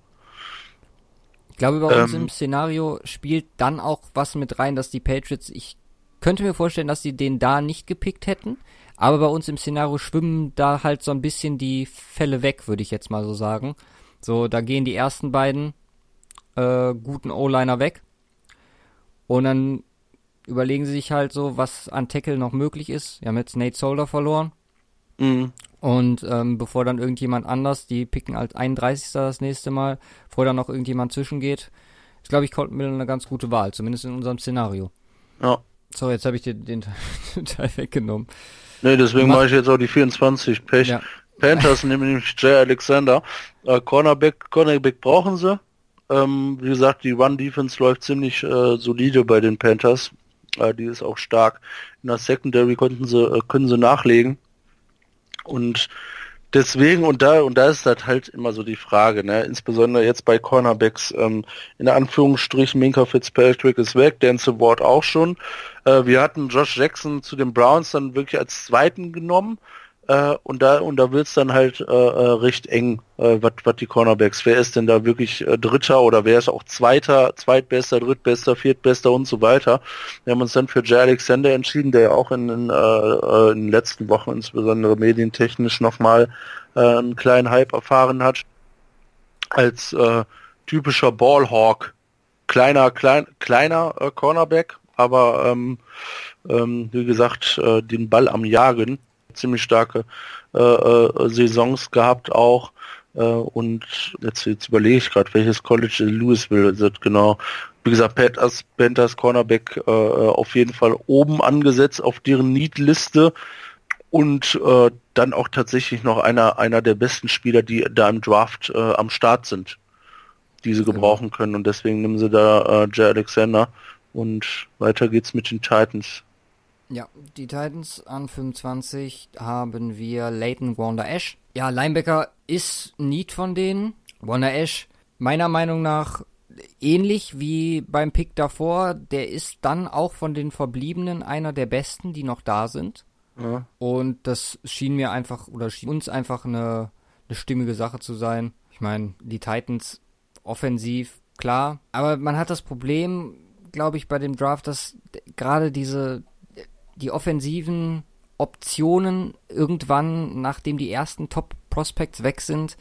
Ich glaube, bei uns Ähm, im Szenario spielt dann auch was mit rein, dass die Patriots, ich könnte mir vorstellen, dass sie den da nicht gepickt hätten, aber bei uns im Szenario schwimmen da halt so ein bisschen die Fälle weg, würde ich jetzt mal so sagen. So, da gehen die ersten beiden äh, guten O-Liner weg und dann überlegen sie sich halt so, was an Tackle noch möglich ist. Wir haben jetzt Nate Solder verloren. Mhm. Und ähm, bevor dann irgendjemand anders, die picken als 31. das nächste Mal, bevor dann noch irgendjemand zwischengeht, ist, glaube ich, Colton Miller eine ganz gute Wahl, zumindest in unserem Szenario. Ja. So, jetzt habe ich dir den, den Teil weggenommen. Nee, deswegen mache ich jetzt auch die 24. Pech. Ja. Panthers nehmen nämlich Jay Alexander. Äh, Cornerback, Cornerback brauchen sie. Ähm, wie gesagt, die Run-Defense läuft ziemlich äh, solide bei den Panthers. Äh, die ist auch stark. In der Secondary konnten sie, äh, können sie nachlegen. Und deswegen, und da, und da ist das halt immer so die Frage, ne? insbesondere jetzt bei Cornerbacks, ähm, in Anführungsstrichen, Minka Fitzpatrick ist weg, Dance Ward auch schon. Äh, wir hatten Josh Jackson zu den Browns dann wirklich als zweiten genommen äh, und da und da wird's dann halt äh, äh recht eng, äh, was die Cornerbacks. Wer ist denn da wirklich äh, Dritter oder wer ist auch Zweiter, Zweitbester, Drittbester, Viertbester und so weiter. Wir haben uns dann für Jay Alexander entschieden, der ja auch in, in, in den letzten Wochen insbesondere medientechnisch nochmal äh, einen kleinen Hype erfahren hat als typischer Ballhawk, kleiner klein, kleiner äh, Cornerback, aber ähm, ähm, wie gesagt äh, den Ball am Jagen ziemlich starke äh, äh, Saisons gehabt auch. Äh, und jetzt, jetzt überlege ich gerade, welches College Louisville ist genau. Wie gesagt, Panthers, Panthers Cornerback äh, auf jeden Fall oben angesetzt auf deren Need-Liste und äh, dann auch tatsächlich noch einer einer der besten Spieler, die da im Draft äh, am Start sind, die sie gebrauchen können und deswegen nehmen sie da äh, Jay Alexander und weiter geht's mit den Titans. Ja, die Titans an 25 haben wir Leighton Wanda Ash. Ja, Linebacker ist Need von denen. Wanda Ash, meiner Meinung nach ähnlich wie beim Pick davor, der ist dann auch von den Verbliebenen einer der besten, die noch da sind. Ja. Und das schien mir einfach, oder schien uns einfach eine, eine stimmige Sache zu sein. Ich meine, die Titans offensiv, klar. Aber man hat das Problem, glaube ich, bei dem Draft, dass gerade diese die offensiven Optionen irgendwann, nachdem die ersten Top-Prospects weg sind,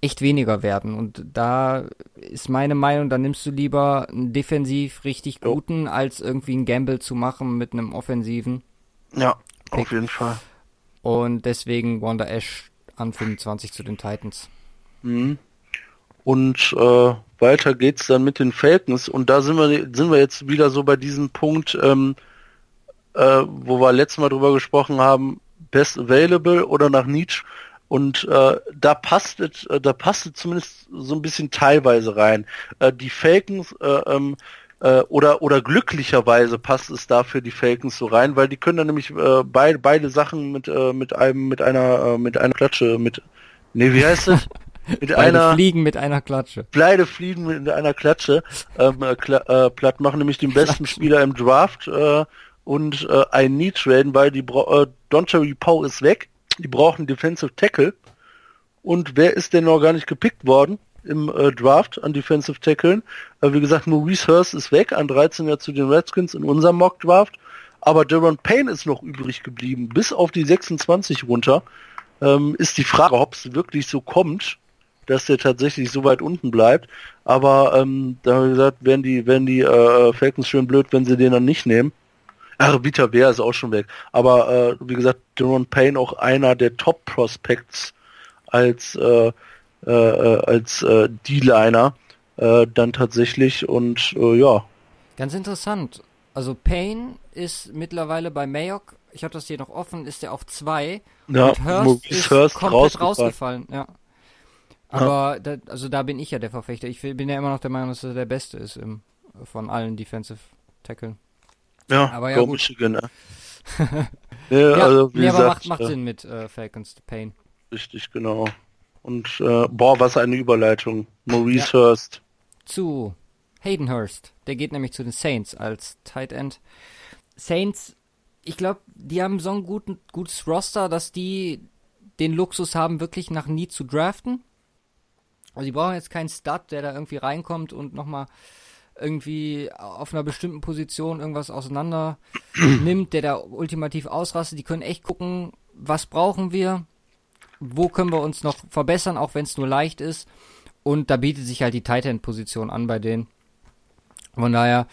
echt weniger werden. Und da ist meine Meinung, da nimmst du lieber einen defensiv richtig guten, als irgendwie einen Gamble zu machen mit einem offensiven. Ja, Pick. auf jeden Fall. Und deswegen Wanda Ash an 25 zu den Titans. Mhm. Und äh, weiter geht's dann mit den Falcons. Und da sind wir, sind wir jetzt wieder so bei diesem Punkt, ähm, äh, wo wir letztes Mal drüber gesprochen haben, Best Available oder nach Nietzsche. Und äh, da passt es, äh, da passt es zumindest so ein bisschen teilweise rein. Äh, die Falcons äh, ähm, äh, oder oder glücklicherweise passt es da für die Falcons so rein, weil die können dann nämlich äh, beide beide Sachen mit äh, mit einem mit einer äh, mit einer Klatsche mit nee wie heißt es mit beide einer fliegen mit einer Klatsche beide fliegen mit einer Klatsche ähm, äh, äh, platt machen nämlich den besten Spieler im Draft äh, und äh, ein Need traden, weil die äh, Donchery Poe ist weg. Die brauchen Defensive Tackle. Und wer ist denn noch gar nicht gepickt worden im äh, Draft an Defensive Tackle? Äh, wie gesagt, Maurice Hurst ist weg, an 13 ja zu den Redskins in unserem Mock Draft. Aber Deron Payne ist noch übrig geblieben, bis auf die 26 runter. Ähm, ist die Frage, ob es wirklich so kommt, dass der tatsächlich so weit unten bleibt. Aber ähm, da haben wir gesagt, werden die, werden die äh, Falcons schön blöd, wenn sie den dann nicht nehmen. Ach, Vita Bär ist auch schon weg. Aber äh, wie gesagt, Deron Payne auch einer der Top-Prospects als äh, äh, als äh, D-Liner äh, dann tatsächlich und äh, ja. Ganz interessant. Also Payne ist mittlerweile bei Mayock, ich habe das hier noch offen, ist er auf zwei. Ja, und Hurst ist Hurst komplett rausgefallen. rausgefallen. Ja. Aber ja. Da, also da bin ich ja der Verfechter. Ich bin ja immer noch der Meinung, dass er der Beste ist im, von allen Defensive Tackeln. Ja, aber ja, gut. Michigan, ne? ja, ja, also, wie nee, gesagt, aber macht, macht äh, Sinn mit äh, Falcons Pain. Richtig, genau. Und äh, boah, was eine Überleitung. Maurice ja. Hurst. Zu Hayden Hurst. Der geht nämlich zu den Saints als Tight End. Saints, ich glaube, die haben so ein guten, gutes Roster, dass die den Luxus haben, wirklich nach Nie zu draften. Also die brauchen jetzt keinen Stud, der da irgendwie reinkommt und nochmal irgendwie auf einer bestimmten Position irgendwas auseinander nimmt, der da ultimativ ausrastet. Die können echt gucken, was brauchen wir, wo können wir uns noch verbessern, auch wenn es nur leicht ist. Und da bietet sich halt die Tight End Position an bei denen. Von daher,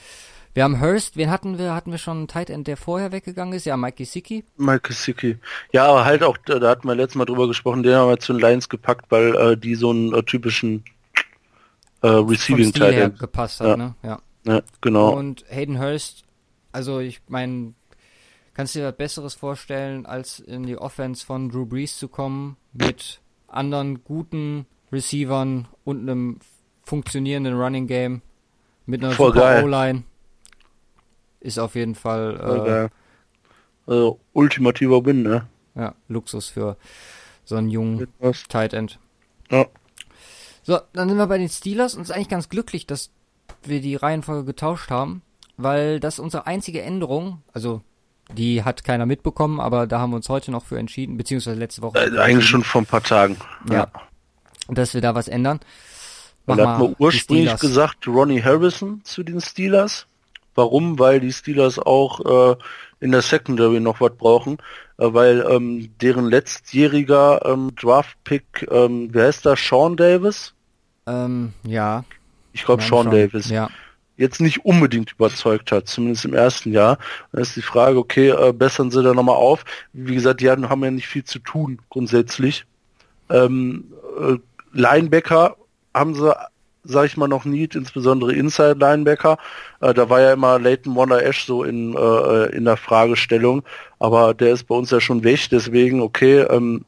wir haben Hurst, wen hatten wir? Hatten wir schon einen Tight End, der vorher weggegangen ist? Ja, Mike Gesicki. Mike Gesicki. Ja, aber halt auch, da hatten wir letztes Mal drüber gesprochen, den haben wir zu den Lions gepackt, weil äh, die so einen äh, typischen äh, Receiving Tight End gepasst hat, ja. ne? Ja. Ja, genau. Und Hayden Hurst Also ich meine, kannst du dir was Besseres vorstellen, als in die Offense von Drew Brees zu kommen mit anderen guten Receivern und einem funktionierenden Running Game mit einer Voll super. O-Line. Ist auf jeden Fall äh. Also, ultimativer Win, ne? ja, Luxus für so einen jungen? Tight End. Ja. So, dann sind wir bei den Steelers und es ist eigentlich ganz glücklich, dass wir die Reihenfolge getauscht haben, weil das unsere einzige Änderung, also die hat keiner mitbekommen, aber da haben wir uns heute noch für entschieden, beziehungsweise letzte Woche. Äh, eigentlich schon vor ein paar Tagen. Ja. dass wir da was ändern. Mach da hat man ursprünglich gesagt Ronnie Harrison zu den Steelers. Warum? Weil die Steelers auch äh, in der Secondary noch was brauchen, äh, weil ähm, deren letztjähriger ähm, Draft-Pick, ähm, wer heißt da, Sean Davis? Ähm, ja. Ich glaube Sean. Davis. Ja. Jetzt nicht unbedingt überzeugt hat, zumindest im ersten Jahr. Dann ist die Frage, okay, äh, bessern sie da nochmal auf. Wie gesagt, die haben, haben ja nicht viel zu tun grundsätzlich. Ähm, äh, Linebacker haben sie, sag ich mal, noch nie, insbesondere Inside Linebacker. Äh, da war ja immer Leighton Wonder Ash so in, äh, in der Fragestellung, aber der ist bei uns ja schon weg, deswegen, okay, ähm,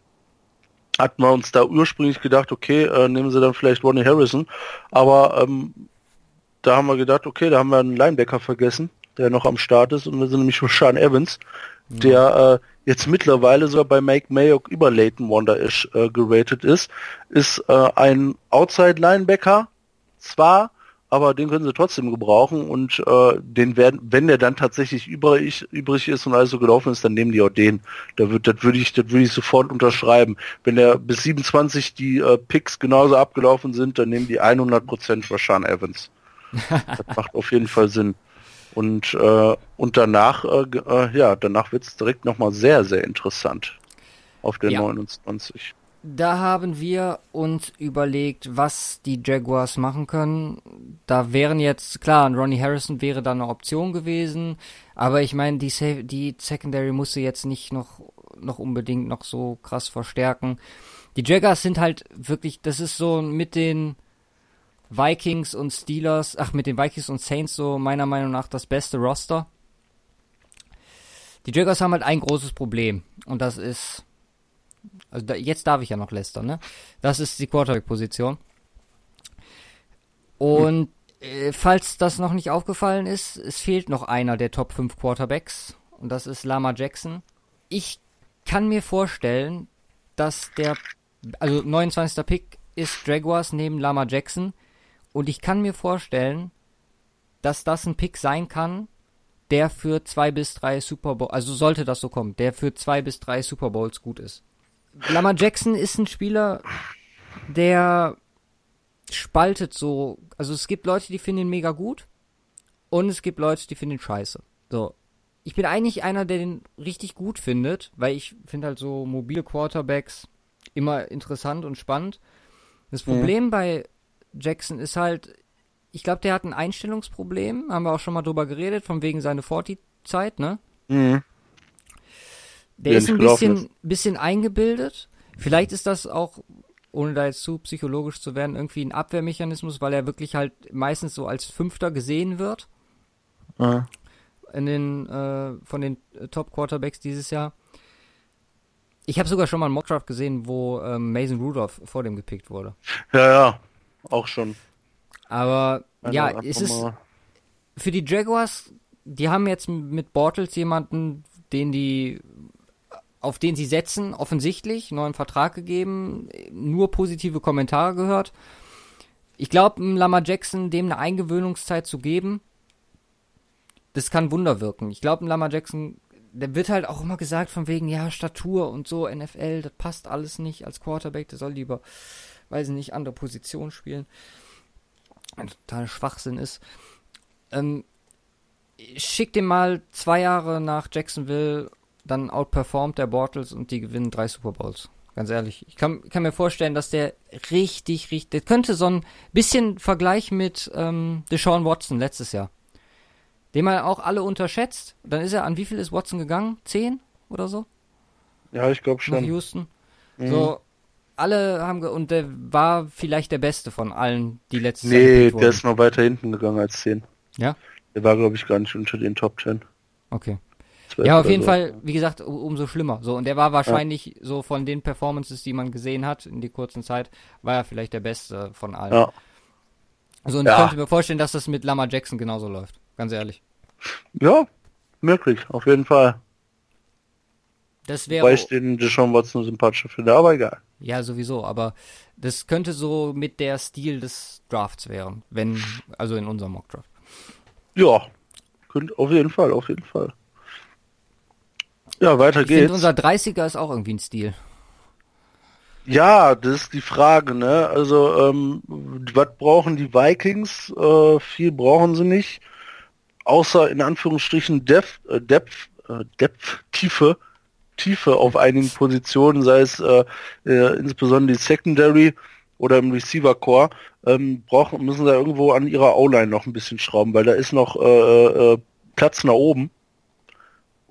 hat man uns da ursprünglich gedacht, okay, äh, nehmen sie dann vielleicht Ronnie Harrison, aber ähm, da haben wir gedacht, okay, da haben wir einen Linebacker vergessen, der noch am Start ist. Und das ist nämlich Sean Evans, der äh, jetzt mittlerweile sogar bei Mike Mayock über Leighton Wonder Ash äh, geratet ist, ist äh, ein Outside Linebacker, zwar, aber den können sie trotzdem gebrauchen und äh, den werden, wenn der dann tatsächlich übrig, übrig ist und alles so gelaufen ist, dann nehmen die auch den. Da wird, das würde ich, das würde ich sofort unterschreiben. Wenn der bis 27 die äh, Picks genauso abgelaufen sind, dann nehmen die 100% für Sean Evans. das macht auf jeden Fall Sinn. Und äh, und danach, äh, äh, ja, danach wird es direkt nochmal sehr, sehr interessant auf der Ja. 29. Da haben wir uns überlegt, was die Jaguars machen können. Da wären jetzt, klar, ein Ronnie Harrison wäre da eine Option gewesen, aber ich meine, die, Sa- die Secondary musste jetzt nicht noch, noch unbedingt noch so krass verstärken. Die Jaguars sind halt wirklich, das ist so mit den Vikings und Steelers, ach, mit den Vikings und Saints so meiner Meinung nach das beste Roster. Die Jaguars haben halt ein großes Problem und das ist also da, jetzt darf ich ja noch lästern, ne? Das ist die Quarterback-Position. Und äh, falls das noch nicht aufgefallen ist, es fehlt noch einer der Top 5 Quarterbacks und das ist Lama Jackson. Ich kann mir vorstellen, dass der, also 29. Pick ist Jaguars neben Lama Jackson und ich kann mir vorstellen, dass das ein Pick sein kann, der für zwei bis drei Super Bowl, also sollte das so kommen, der für zwei bis drei Super Bowls gut ist. Lamar Jackson ist ein Spieler, der spaltet so. Also es gibt Leute, die finden ihn mega gut und es gibt Leute, die finden ihn scheiße. So. Ich bin eigentlich einer, der den richtig gut findet, weil ich finde halt so mobile Quarterbacks immer interessant und spannend. Das Mhm. Problem bei Jackson ist halt, ich glaube, der hat ein Einstellungsproblem, haben wir auch schon mal drüber geredet, von wegen seine 40-Zeit, ne? Mhm. Der ist ein bisschen, bisschen eingebildet. Vielleicht ist das auch, ohne da jetzt zu psychologisch zu werden, irgendwie ein Abwehrmechanismus, weil er wirklich halt meistens so als Fünfter gesehen wird Ja. in den, äh, von den äh, Top Quarterbacks dieses Jahr. Ich habe sogar schon mal einen Mockdraft gesehen, wo ähm, Mason Rudolph vor dem gepickt wurde. ja, ja, auch schon. Aber Also ja, es ist für die Jaguars, die haben jetzt mit Bortles jemanden, den die auf den sie setzen, offensichtlich, neuen Vertrag gegeben, nur positive Kommentare gehört. Ich glaube, Lama Jackson dem eine Eingewöhnungszeit zu geben, das kann Wunder wirken. Ich glaube, Lama Jackson, der wird halt auch immer gesagt von wegen, ja, Statur und so, NFL, das passt alles nicht als Quarterback, der soll lieber, weiß ich nicht, andere Position spielen. Ein totaler Schwachsinn ist. Ähm, schick den mal zwei Jahre nach Jacksonville, dann outperformt der Bortles und die gewinnen drei Super Bowls. Ganz ehrlich. Ich kann, kann mir vorstellen, dass der richtig, richtig, der könnte so ein bisschen Vergleich mit ähm, Deshaun Watson letztes Jahr. Den man auch alle unterschätzt. Dann ist er, an wie viel ist Watson gegangen? Zehn oder so? Ja, ich glaube Nach schon. Houston. Mhm. So, alle haben, ge und der war vielleicht der Beste von allen, die letztes Jahr Nee, der ist noch weiter hinten gegangen als 10. Ja? Der war, glaube ich, gar nicht unter den Top 10. Okay. Ja, auf jeden so. Fall, wie gesagt, umso schlimmer. So, und der war wahrscheinlich ja. so von den Performances, die man gesehen hat in der kurzen Zeit, war er vielleicht der beste von allen. Ja. Also, und ja. ich könnte mir vorstellen, dass das mit Lama Jackson genauso läuft. Ganz ehrlich. Ja, möglich, auf jeden Fall. Das wäre. Weil ich den Deshaun Watson sympathischer finde, aber egal. Ja, sowieso, aber das könnte so mit der Stil des Drafts werden, wenn, also in unserem Mock Draft. Ja, könnte, auf jeden Fall, auf jeden Fall. Ja, weiter ich geht's. Finde, unser 30er ist auch irgendwie ein Stil. Ja, das ist die Frage, ne? Also, ähm, was brauchen die Vikings? Äh, viel brauchen sie nicht. Außer in Anführungsstrichen Depth, äh, Depth, äh, Depth, Tiefe, Tiefe auf einigen Positionen, sei es äh, äh, insbesondere die Secondary oder im Receiver Core, ähm, brauchen, müssen sie irgendwo an ihrer O-Line noch ein bisschen schrauben, weil da ist noch äh, äh, Platz nach oben.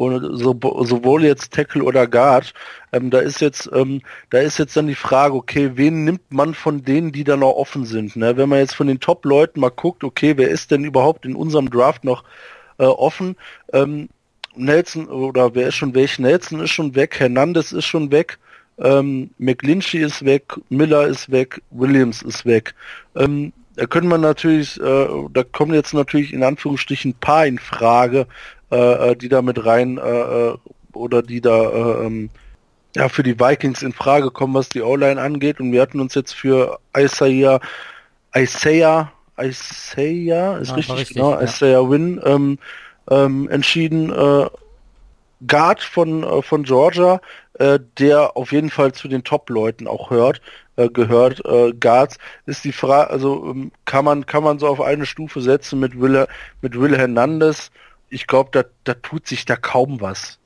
Und so, sowohl jetzt Tackle oder Guard, ähm, da ist jetzt, ähm, da ist jetzt dann die Frage, okay, wen nimmt man von denen, die da noch offen sind? Ne? Wenn man jetzt von den Top-Leuten mal guckt, okay, wer ist denn überhaupt in unserem Draft noch äh, offen? Ähm, Nelson oder wer ist schon weg? Nelson ist schon weg, Hernandez ist schon weg, ähm, McLinchy ist weg, Miller ist weg, Williams ist weg. Ähm, da können man natürlich, äh, da kommen jetzt natürlich in Anführungsstrichen ein paar in Frage, äh, äh, die da mit rein äh, äh, oder die da äh, ähm, ja für die Vikings in Frage kommen, was die O-Line angeht. Und wir hatten uns jetzt für Isaiah, Isaiah, Isaiah ist ja, richtig, richtig, genau, ja. Isaiah Win ähm, ähm, entschieden. Äh, Guard von von Georgia, äh, der auf jeden Fall zu den Top-Leuten auch hört, äh, gehört. Äh, Guards ist die Frage, also ähm, kann man kann man so auf eine Stufe setzen mit Will mit Will Hernandez ich glaube, da, da tut sich da kaum was.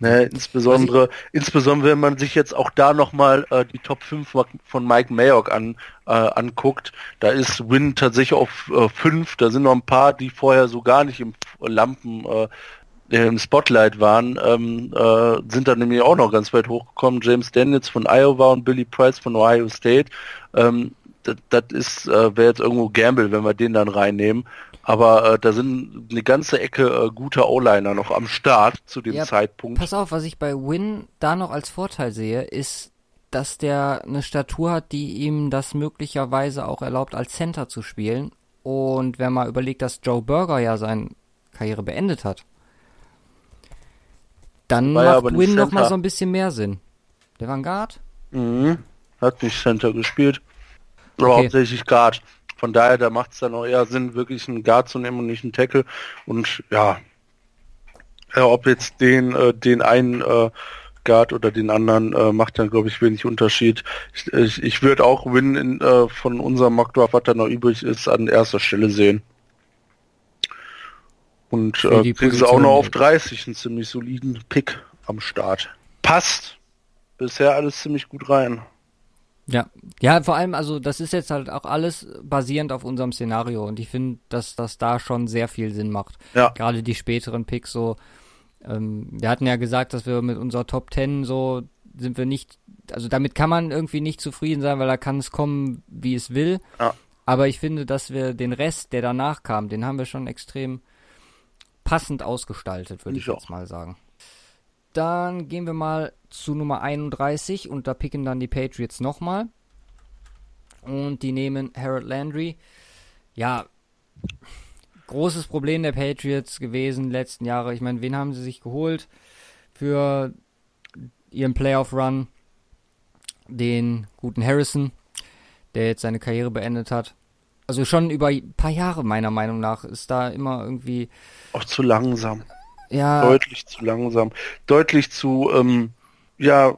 Ne, insbesondere, insbesondere wenn man sich jetzt auch da nochmal äh, die Top 5 von Mike Mayock an, äh, anguckt, da ist Win tatsächlich auf äh, 5, da sind noch ein paar, die vorher so gar nicht im Lampen äh, im Spotlight waren, ähm, äh, sind dann nämlich auch noch ganz weit hochgekommen. James Daniels von Iowa und Billy Price von Ohio State. Ähm, das, das ist, äh, wäre jetzt irgendwo Gamble, wenn wir den dann reinnehmen. Aber äh, da sind eine ganze Ecke äh, guter O-Liner noch am Start zu dem ja, Zeitpunkt. Pass auf, was ich bei Win da noch als Vorteil sehe, ist, dass der eine Statur hat, die ihm das möglicherweise auch erlaubt, als Center zu spielen. Und wenn man überlegt, dass Joe Burger ja seine Karriere beendet hat, dann macht Win noch mal so ein bisschen mehr Sinn. Der war ein Guard? Mhm. Hat nicht Center gespielt. Aber okay. hauptsächlich Guard. Von daher, da macht es dann auch eher Sinn, wirklich einen Guard zu nehmen und nicht einen Tackle. Und ja, ja ob jetzt den, äh, den einen äh, Guard oder den anderen äh, macht dann, glaube ich, wenig Unterschied. Ich, ich, ich würde auch Win in, äh, von unserem Mockdraft, was da noch übrig ist, an erster Stelle sehen. Und äh, kriegen sie auch noch auf 30 einen ziemlich soliden Pick am Start. Passt bisher alles ziemlich gut rein. Ja, ja, vor allem, also das ist jetzt halt auch alles basierend auf unserem Szenario und ich finde, dass das da schon sehr viel Sinn macht. Ja. Gerade die späteren Picks so. Ähm, wir hatten ja gesagt, dass wir mit unserer Top Ten so sind wir nicht, also damit kann man irgendwie nicht zufrieden sein, weil da kann es kommen, wie es will. Ja. Aber ich finde, dass wir den Rest, der danach kam, den haben wir schon extrem passend ausgestaltet, würde ich, ich jetzt mal sagen. Dann gehen wir mal zu Nummer 31 und da picken dann die Patriots nochmal. Und die nehmen Harold Landry. Ja, großes Problem der Patriots gewesen letzten Jahre. Ich meine, wen haben sie sich geholt für ihren Playoff-Run? Den guten Harrison, der jetzt seine Karriere beendet hat. Also schon über ein paar Jahre meiner Meinung nach ist da immer irgendwie. Auch zu langsam. Ja. Deutlich zu langsam. Deutlich zu, ähm, ja, äh,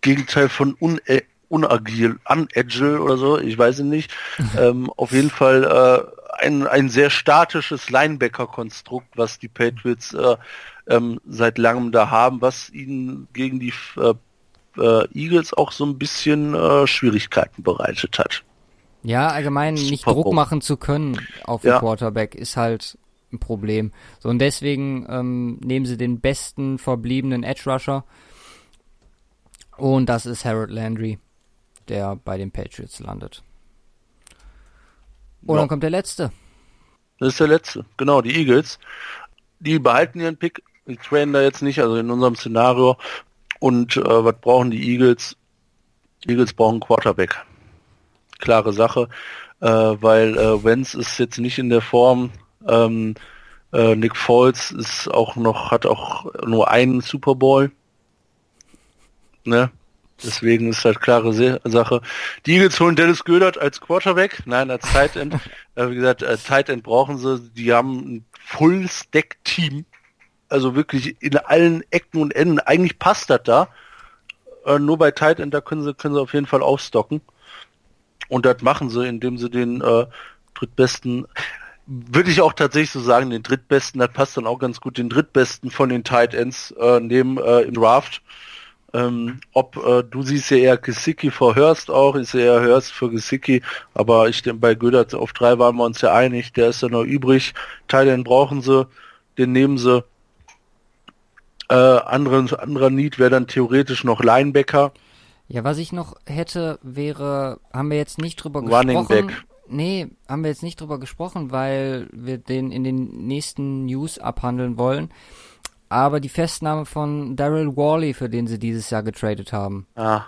Gegenteil von un äh, unagil, unagile oder so, ich weiß es nicht. ähm, auf jeden Fall äh, ein, ein sehr statisches Linebacker-Konstrukt, was die Patriots äh, ähm, seit langem da haben, was ihnen gegen die äh, äh, Eagles auch so ein bisschen äh, Schwierigkeiten bereitet hat. Ja, allgemein nicht Druck machen zu können auf den ja. Quarterback ist halt ein Problem. So und deswegen ähm, nehmen sie den besten verbliebenen Edge Rusher und das ist Harold Landry, der bei den Patriots landet. Und ja. dann kommt der letzte. Das ist der letzte, genau, die Eagles. die behalten ihren Pick, die trainen da jetzt nicht, also in unserem Szenario. Und äh, was brauchen die Eagles? Die Eagles brauchen Quarterback. Klare Sache, äh, weil äh, Wenz ist jetzt nicht in der Form. Ähm, äh, Nick Foles ist auch noch, hat auch nur einen Super Bowl. Ne? Deswegen ist halt klare Se Sache. Die Eagles holen Dennis Gödert als Quarterback. Nein, als Tight End. äh, wie gesagt, als Tight End brauchen sie. Die haben ein Full-Stack-Team. Also wirklich in allen Ecken und Enden. Eigentlich passt das da. Äh, nur bei Tight End, da können sie, können sie auf jeden Fall aufstocken. Und das machen sie, indem sie den äh, drittbesten, würde ich auch tatsächlich so sagen, den drittbesten, das passt dann auch ganz gut, den drittbesten von den Tight Ends äh, nehmen äh, im Draft. Ähm, ob äh, du siehst ja eher Gesicki vor Hörst auch, ich sehe eher Hörst für Gesicki, aber ich denke bei Gödert auf drei waren wir uns ja einig, der ist ja noch übrig. Thailand brauchen sie, den nehmen sie. Äh, anderen, anderer Need wäre dann theoretisch noch Linebacker. Ja, was ich noch hätte, wäre, haben wir jetzt nicht drüber Running gesprochen. Back. Nee, haben wir jetzt nicht drüber gesprochen, weil wir den in den nächsten News abhandeln wollen. Aber die Festnahme von Daryl Worley, für den sie dieses Jahr getradet haben. Ah,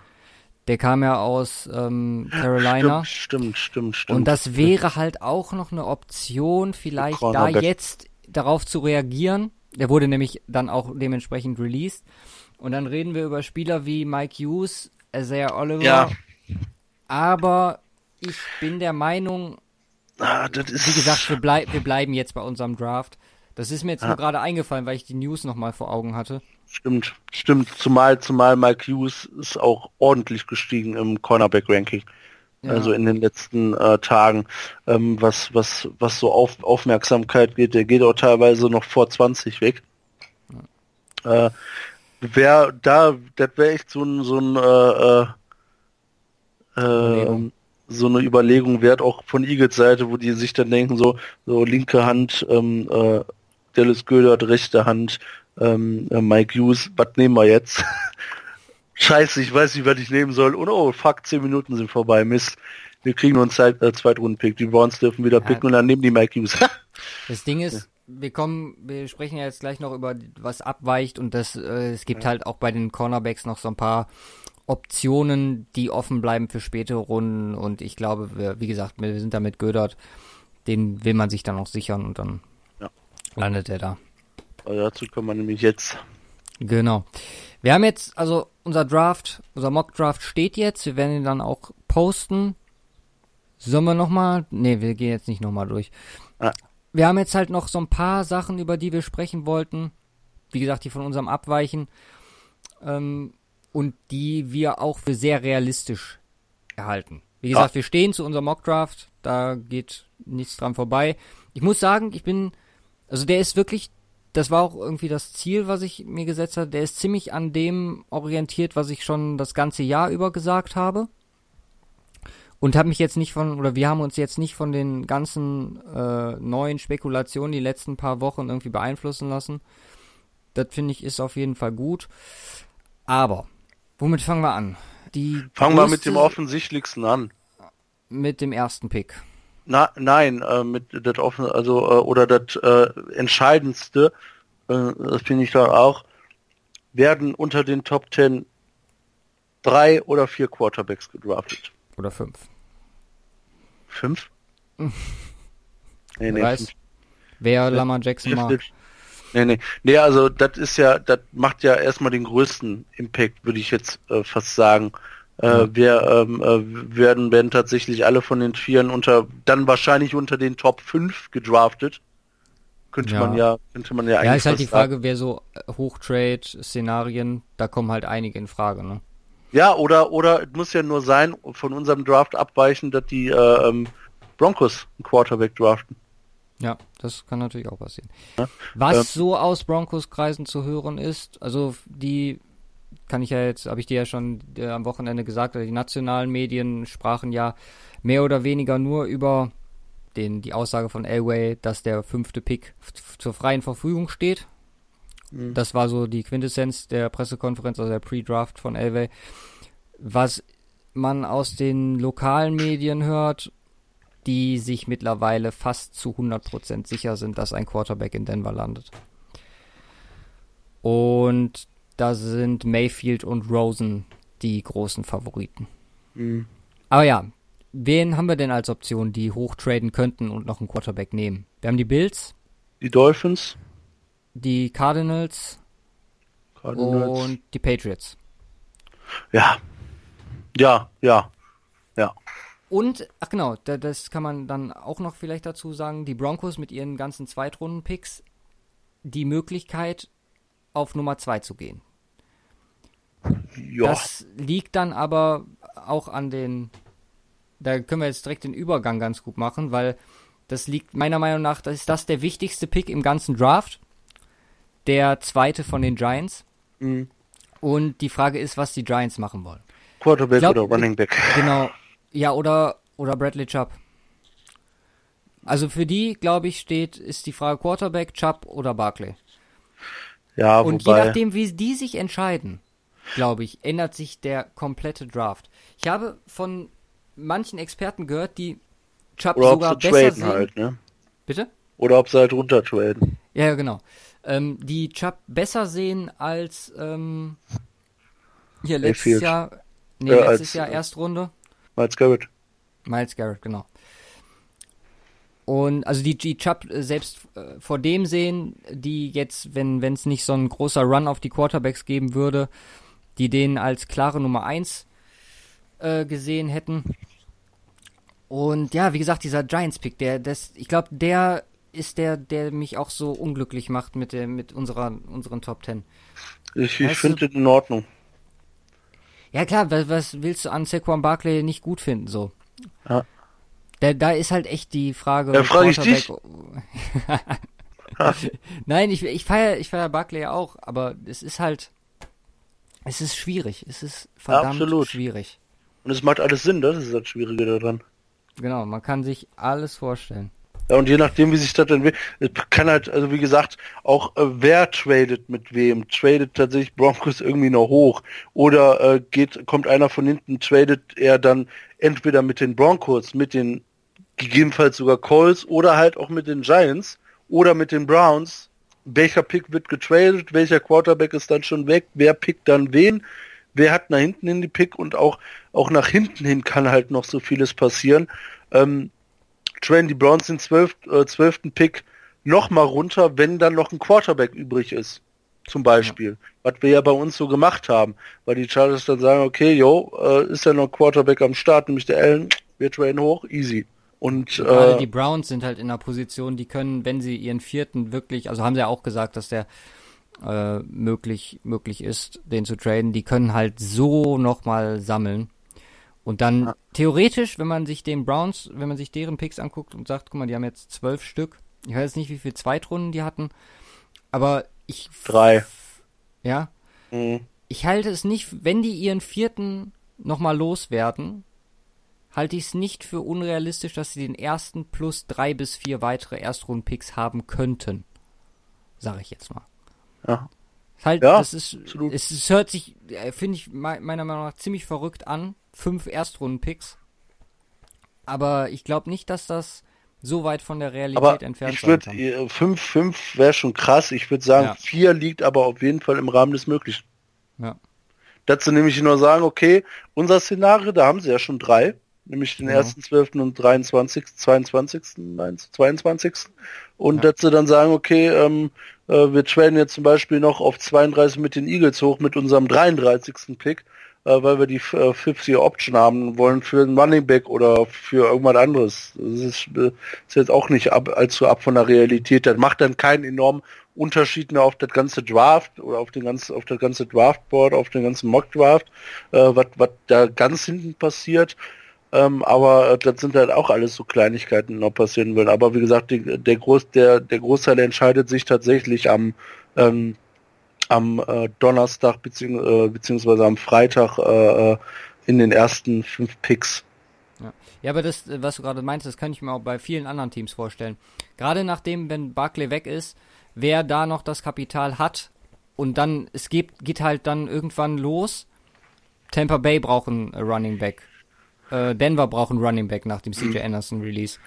Der kam ja aus ähm, Carolina. stimmt, stimmt, stimmt, stimmt. Und das wäre halt auch noch eine Option, vielleicht da jetzt darauf zu reagieren. Der wurde nämlich dann auch dementsprechend released. Und dann reden wir über Spieler wie Mike Hughes, Isaiah Oliver. Ja. Aber ich bin der Meinung, ah, wie gesagt, wir, blei wir bleiben jetzt bei unserem Draft. Das ist mir jetzt Ja. nur gerade eingefallen, weil ich die News nochmal vor Augen hatte. Stimmt, stimmt. Zumal, zumal Mike Hughes ist auch ordentlich gestiegen im Cornerback-Ranking. Ja. Also in den letzten äh, Tagen, ähm, was, was, was so auf Aufmerksamkeit geht, der geht auch teilweise noch vor 20 weg. Äh, wär da, das wäre echt so ein, so ein, äh, äh, Überlegung. So eine Überlegung wert, auch von Eagles Seite, wo die sich dann denken, so, so linke Hand, ähm, äh, Dallas Gödert, rechte Hand, ähm, äh, Mike Hughes, was nehmen wir jetzt? Scheiße, ich weiß nicht, was ich nehmen soll. Und oh, fuck, 10 Minuten sind vorbei, Mist. Wir kriegen nur einen Zeit, äh, Zweitrunden-Pick. Die Browns dürfen wieder Ja. picken und dann nehmen die Mike Hughes. Das Ding ist, wir kommen, wir sprechen ja jetzt gleich noch über was abweicht und das, äh, es gibt halt auch bei den Cornerbacks noch so ein paar Optionen, die offen bleiben für spätere Runden und ich glaube, wir, wie gesagt, wir sind da mit Gödert, den will man sich dann auch sichern und dann Ja. landet er da. also dazu kommen wir nämlich jetzt. Genau. Wir haben jetzt, also unser Draft, unser Mock-Draft steht jetzt, wir werden ihn dann auch posten. Sollen wir nochmal? Nee, wir gehen jetzt nicht nochmal durch. Ah. Wir haben jetzt halt noch so ein paar Sachen, über die wir sprechen wollten. Wie gesagt, die von unserem abweichen. Ähm, und die wir auch für sehr realistisch erhalten. Wie Ja. gesagt, wir stehen zu unserem Mock-Draft, da geht nichts dran vorbei. Ich muss sagen, ich bin, also der ist wirklich, das war auch irgendwie das Ziel, was ich mir gesetzt habe, der ist ziemlich an dem orientiert, was ich schon das ganze Jahr über gesagt habe. Und habe mich jetzt nicht von, oder wir haben uns jetzt nicht von den ganzen äh, neuen Spekulationen die letzten paar Wochen irgendwie beeinflussen lassen. Das finde ich ist auf jeden Fall gut. Aber, womit fangen wir an? Die Fangen wir mit dem offensichtlichsten an. mit dem ersten Pick. Na, nein, äh, mit das offen, also äh, oder das äh, entscheidendste, äh, das finde ich da auch, werden unter den Top 10 drei oder vier Quarterbacks gedraftet. Oder fünf. Fünf? nee, Wer nee, weiß, fünf. wer Lamar Jackson mag. Nee, nee. Nee, also das ist ja, das macht ja erstmal den größten Impact, würde ich jetzt äh, fast sagen. Äh, wir ähm, äh, werden, werden tatsächlich alle von den Vieren unter, dann wahrscheinlich unter den Top 5 gedraftet. Könnte Ja. man ja, könnte man ja eigentlich Ja, ist halt die fast sagen. Frage, wer so äh, Hochtrade-Szenarien, da kommen halt einige in Frage, ne? Ja, oder, oder es muss ja nur sein, von unserem Draft abweichen, dass die äh, ähm, Broncos einen Quarterback draften. Ja, das kann natürlich auch passieren. Ja, Was ähm, so aus Broncos-Kreisen zu hören ist, also die kann ich ja jetzt, habe ich dir ja schon äh, am Wochenende gesagt, die nationalen Medien sprachen ja mehr oder weniger nur über den, die Aussage von Elway, dass der fünfte Pick zur freien Verfügung steht. Mhm. Das war so die Quintessenz der Pressekonferenz, also der Pre-Draft von Elway. Was man aus den lokalen Medien hört, die sich mittlerweile fast zu 100% sicher sind, dass ein Quarterback in Denver landet. Und da sind Mayfield und Rosen die großen Favoriten. Mhm. Aber ja, wen haben wir denn als Option, die hochtraden könnten und noch einen Quarterback nehmen? Wir haben die Bills, Die Dolphins. die Cardinals, Cardinals. und die Patriots. Ja. Ja, ja. Ja. Und, ach genau, da, das kann man dann auch noch vielleicht dazu sagen, die Broncos mit ihren ganzen Zweitrunden-Picks die Möglichkeit, auf Nummer 2 zu gehen. Ja. Das liegt dann aber auch an den. Da können wir jetzt direkt den Übergang ganz gut machen, weil das liegt meiner Meinung nach, das ist das der wichtigste Pick im ganzen Draft. Der zweite von den Giants. Mhm. Und die Frage ist, was die Giants machen wollen. Quarterback glaub, oder Running Back. Genau. Ja, oder, oder Bradley Chubb. Also für die, glaube ich, steht, ist die Frage Quarterback, Chubb oder Barkley. Ja, Und wobei. je nachdem, wie die sich entscheiden, glaube ich, ändert sich der komplette Draft. Ich habe von manchen Experten gehört, die Chubb oder ob sogar sie besser sehen. halt, ne? Bitte? Oder ob sie halt runter traden. Ja, ja, genau. Ähm, die Chubb besser sehen als ähm, hier letztes. Jahr, nee, Äh, letztes als- Jahr Erstrunde. Miles Garrett. Miles Garrett, genau. Und also die, die Chubb äh, selbst äh, vor dem sehen, die jetzt, wenn es nicht so ein großer Run auf die Quarterbacks geben würde, die den als klare Nummer 1 äh, gesehen hätten. Und ja, wie gesagt, dieser Giants-Pick, der, das, ich glaube, der ist der, der mich auch so unglücklich macht mit der, mit unserer, unseren Top 10. Ich, ich finde den in Ordnung. Ja klar, was, was willst du an Saquon Barkley nicht gut finden, so? Ja. Da, da ist halt echt die Frage. Ja, frag ich dich. Nein, ich, ich feiere ich feier Barkley ja auch, aber es ist halt, es ist schwierig. Es ist verdammt Absolut. schwierig. Und es macht alles Sinn, das ist das Schwierige daran. Genau, man kann sich alles vorstellen. Und je nachdem, wie sich das entwickelt, kann halt, also wie gesagt, auch äh, wer tradet mit wem. Tradet tatsächlich Broncos irgendwie noch hoch. Oder äh, geht, kommt einer von hinten, tradet er dann entweder mit den Broncos, mit den gegebenenfalls sogar Colts oder halt auch mit den Giants oder mit den Browns. Welcher Pick wird getradet, welcher Quarterback ist dann schon weg, wer pickt dann wen, wer hat nach hinten hin die Pick und auch, auch nach hinten hin kann halt noch so vieles passieren. Ähm, traden die Browns den 12, äh, 12. Pick noch mal runter, wenn dann noch ein Quarterback übrig ist. Zum Beispiel. Was wir ja bei uns so gemacht haben. Weil die Chargers dann sagen, okay, yo, äh, ist ja noch ein Quarterback am Start, nämlich der Allen, wir traden hoch, easy. Und Gerade äh, die Browns sind halt in einer Position, die können, wenn sie ihren vierten wirklich, also haben sie ja auch gesagt, dass der äh, möglich, möglich ist, den zu traden, die können halt so nochmal sammeln. Und dann Ja. theoretisch, wenn man sich den Browns, wenn man sich deren Picks anguckt und sagt, guck mal, die haben jetzt zwölf Stück. Ich weiß nicht, wie viele Zweitrunden die hatten, aber ich. Drei. Ja. mh, Ich halte es nicht, wenn die ihren vierten nochmal loswerden, halte ich es nicht für unrealistisch, dass sie den ersten plus drei bis vier weitere Erstrunden-Picks haben könnten. Sag ich jetzt mal. ja. Halt, Ja, das ist, absolut. es, es hört sich, äh, finde ich me- meiner Meinung nach ziemlich verrückt an. Fünf Erstrunden-Picks. Aber ich glaube nicht, dass das so weit von der Realität Aber entfernt ich sein würde, kann. 5, 5 wäre schon krass. Ich würde sagen, Ja. 4 liegt aber auf jeden Fall im Rahmen des Möglichen. Ja. Dazu nämlich nur sagen, okay, unser Szenario, da haben sie ja schon drei, nämlich den Ja. ersten, 12. und 23., 22., meinst, 22. Und Ja. dazu dann sagen, okay, ähm, äh, wir traden jetzt zum Beispiel noch auf 32 mit den Eagles hoch mit unserem 33. Pick, weil wir die äh, 50 Option haben wollen für einen Running Back oder für irgendwas anderes. Das ist, äh, ist jetzt auch nicht ab, allzu ab von der Realität. Das macht dann keinen enormen Unterschied mehr auf das ganze Draft oder auf den ganzen, auf das ganze Draftboard, auf den ganzen Mock Draft, äh, was da ganz hinten passiert. Ähm, aber äh, das sind halt auch alles so Kleinigkeiten, die noch passieren will. Aber wie gesagt, die, der Groß, der, der Großteil entscheidet sich tatsächlich am ähm, am äh, Donnerstag beziehungs äh, beziehungsweise am Freitag äh, äh, in den ersten fünf Picks. Ja, aber das, was du gerade meintest, das kann ich mir auch bei vielen anderen Teams vorstellen. Gerade nachdem, wenn Barkley weg ist, wer da noch das Kapital hat und dann, es geht, geht halt dann irgendwann los. Tampa Bay braucht einen äh, Running Back. Denver braucht einen Running Back nach dem CJ Anderson Release.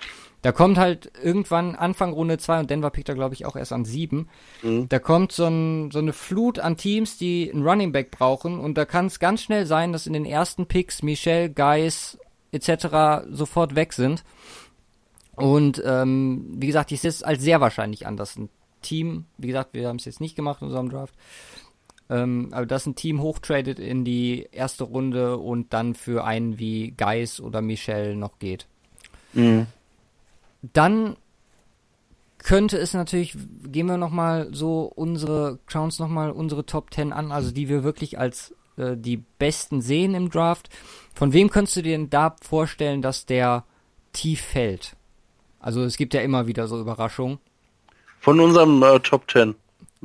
Da kommt halt irgendwann Anfang Runde 2 und Denver pickt da glaube ich auch erst an 7. Mhm. Da kommt so, ein, so eine Flut an Teams, die einen Running Back brauchen und da kann es ganz schnell sein, dass in den ersten Picks Michel, Geis etc. sofort weg sind. Und ähm, wie gesagt, ich sehe es als sehr wahrscheinlich an, dass ein Team, wie gesagt, wir haben es jetzt nicht gemacht in unserem Draft, ähm, aber dass ein Team hochtradet in die erste Runde und dann für einen wie Geis oder Michel noch geht. Mhm. Dann könnte es natürlich, gehen wir nochmal so unsere, uns nochmal unsere Top 10 an, also die wir wirklich als äh, die besten sehen im Draft. Von wem könntest du dir denn da vorstellen, dass der tief fällt? Also es gibt ja immer wieder so Überraschungen. Von unserem äh, Top 10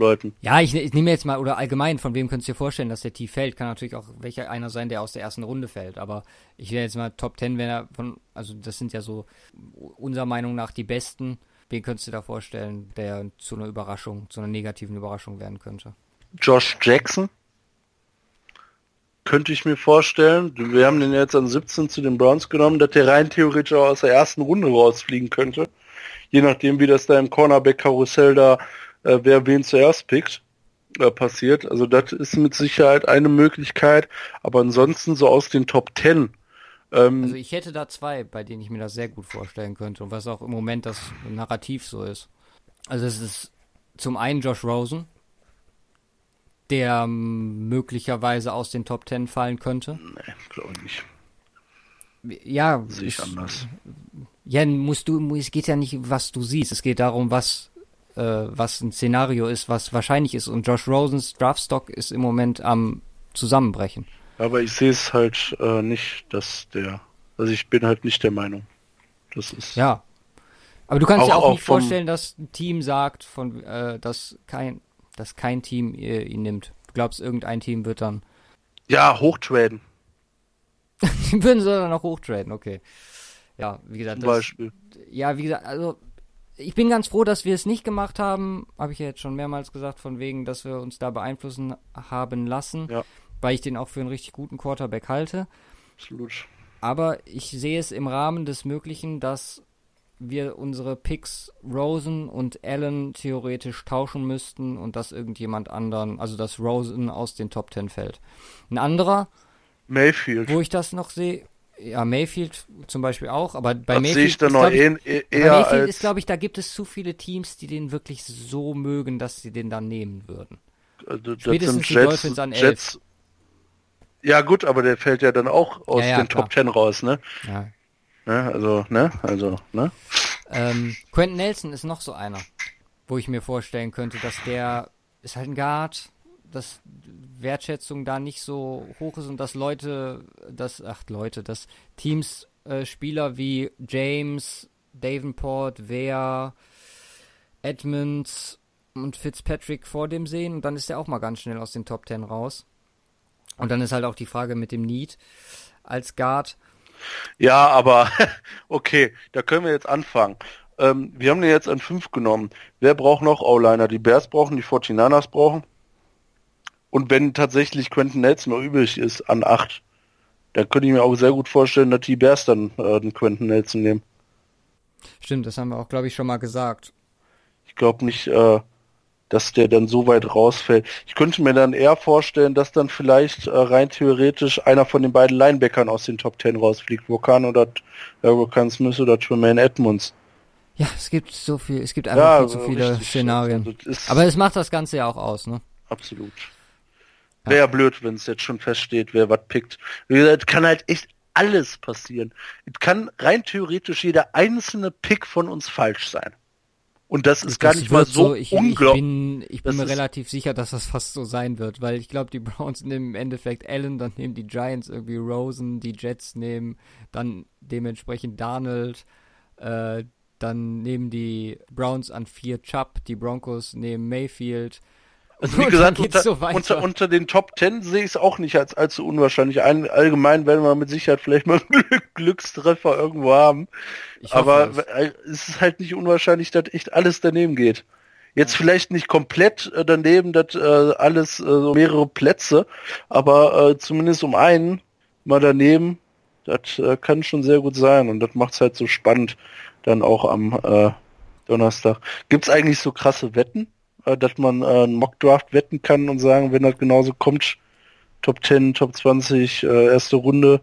Leuten. Ja, ich, ich nehme jetzt mal, oder allgemein, von wem könntest du dir vorstellen, dass der tief fällt? Kann natürlich auch welcher einer sein, der aus der ersten Runde fällt. Aber ich wäre jetzt mal Top 10, wenn er von, also das sind ja so unserer Meinung nach die besten. Wen könntest du dir da vorstellen, der zu einer Überraschung, zu einer negativen Überraschung werden könnte? Josh Jackson. Könnte ich mir vorstellen. Wir haben den jetzt an 17 zu den Browns genommen, dass der rein theoretisch auch aus der ersten Runde rausfliegen könnte. Je nachdem, wie das da im Cornerback-Karussell da, äh, wer wen zuerst pickt, äh, passiert. Also das ist mit Sicherheit eine Möglichkeit. Aber ansonsten so aus den Top 10. Ähm, Also ich hätte da zwei, bei denen ich mir das sehr gut vorstellen könnte und was auch im Moment das Narrativ so ist. Also es ist zum einen Josh Rosen, der ähm, möglicherweise aus den Top 10 fallen könnte. nee, glaube ich nicht. Ja, Sehe ich ist- anders. Ja, musst du, es geht ja nicht, was du siehst. Es geht darum, was, äh, was ein Szenario ist, was wahrscheinlich ist. Und Josh Rosens Draftstock ist im Moment am Zusammenbrechen. Aber ich sehe es halt äh, nicht, dass der. Also ich bin halt nicht der Meinung. Das ist. Ja. Aber du kannst Auch- dir auch, auch nicht vorstellen, dass ein Team sagt, von, äh, dass kein, dass kein Team äh, ihn nimmt. Du glaubst, irgendein Team wird dann, Ja, hochtraden die würden sie dann auch hochtraden, okay. Ja, wie gesagt, zum das, Beispiel. ja, wie gesagt, also ich bin ganz froh, dass wir es nicht gemacht haben. Habe ich ja jetzt schon mehrmals gesagt, von wegen, dass wir uns da beeinflussen haben lassen, Ja. weil ich den auch für einen richtig guten Quarterback halte. Absolut. Aber ich sehe es im Rahmen des Möglichen, dass wir unsere Picks Rosen und Allen theoretisch tauschen müssten und dass irgendjemand anderen, also dass Rosen aus den Top 10 fällt. Ein anderer, Mayfield. wo ich das noch sehe, ja, Mayfield zum Beispiel auch, aber bei das Mayfield sehe ich dann ist, noch glaub ich, eh, bei Mayfield ist, glaube ich, da gibt es zu viele Teams, die den wirklich so mögen, dass sie den dann nehmen würden. also, das spätestens sind die Jets, Dolphins an elf. Jets. Ja gut, aber der fällt ja dann auch aus Ja, ja, den klar. Top 10 raus, ne? Ja. ne? Also, ne? Also, ne? Ähm, Quentin Nelson ist noch so einer, wo ich mir vorstellen könnte, dass der ist halt ein Guard, dass Wertschätzung da nicht so hoch ist und dass Leute, dass, ach Leute, dass Teams äh, Spieler wie James, Davenport, Ware, Edmonds und Fitzpatrick vor dem sehen und dann ist er auch mal ganz schnell aus den Top 10 raus. Und dann ist halt auch die Frage mit dem Need als Guard. Ja, aber okay, da können wir jetzt anfangen. Ähm, wir haben den jetzt an 5 genommen. Wer braucht noch O-Liner? Die Bears brauchen, die 49ers brauchen. Und wenn tatsächlich Quentin Nelson noch übrig ist an 8, dann könnte ich mir auch sehr gut vorstellen, dass die Bears dann äh, den Quentin Nelson nehmen. Stimmt, das haben wir auch, glaube ich, schon mal gesagt. Ich glaube nicht, äh, dass der dann so weit rausfällt. Ich könnte mir dann eher vorstellen, dass dann vielleicht äh, rein theoretisch einer von den beiden Linebackern aus den Top 10 rausfliegt. Vokan oder äh, Vokan Smith oder Tremaine Edmonds. Ja, es gibt so viel, es gibt einfach viel zu äh, viele richtig. Szenarien. Also, Aber es macht das Ganze ja auch aus, ne? absolut. Wäre ja blöd, wenn es jetzt schon feststeht, wer was pickt. Wie gesagt, es kann halt echt alles passieren. Es kann rein theoretisch jeder einzelne Pick von uns falsch sein. Und das ist gar Das nicht mal wird so ich, ich unglaublich. bin, ich bin mir relativ sicher, dass das fast so sein wird, weil ich glaube, die Browns nehmen im Endeffekt Allen, dann nehmen die Giants irgendwie Rosen, die Jets nehmen dann dementsprechend Darnold, äh, dann nehmen die Browns an vier Chubb, die Broncos nehmen Mayfield. Also wie gesagt, unter, so unter, unter den Top Ten sehe ich es auch nicht als allzu unwahrscheinlich. Ein, allgemein werden wir mit Sicherheit vielleicht mal einen Glückstreffer irgendwo haben. Ich Aber es. äh, es ist halt nicht unwahrscheinlich, dass echt alles daneben geht. Jetzt vielleicht nicht komplett äh, daneben, dass äh, alles äh, so mehrere Plätze, aber äh, zumindest um einen mal daneben, Das äh, kann schon sehr gut sein und das macht es halt so spannend dann auch am äh, Donnerstag. Gibt es eigentlich so krasse Wetten, dass man äh, einen Mockdraft wetten kann und sagen, wenn das genauso kommt, Top 10, Top 20, äh, erste Runde.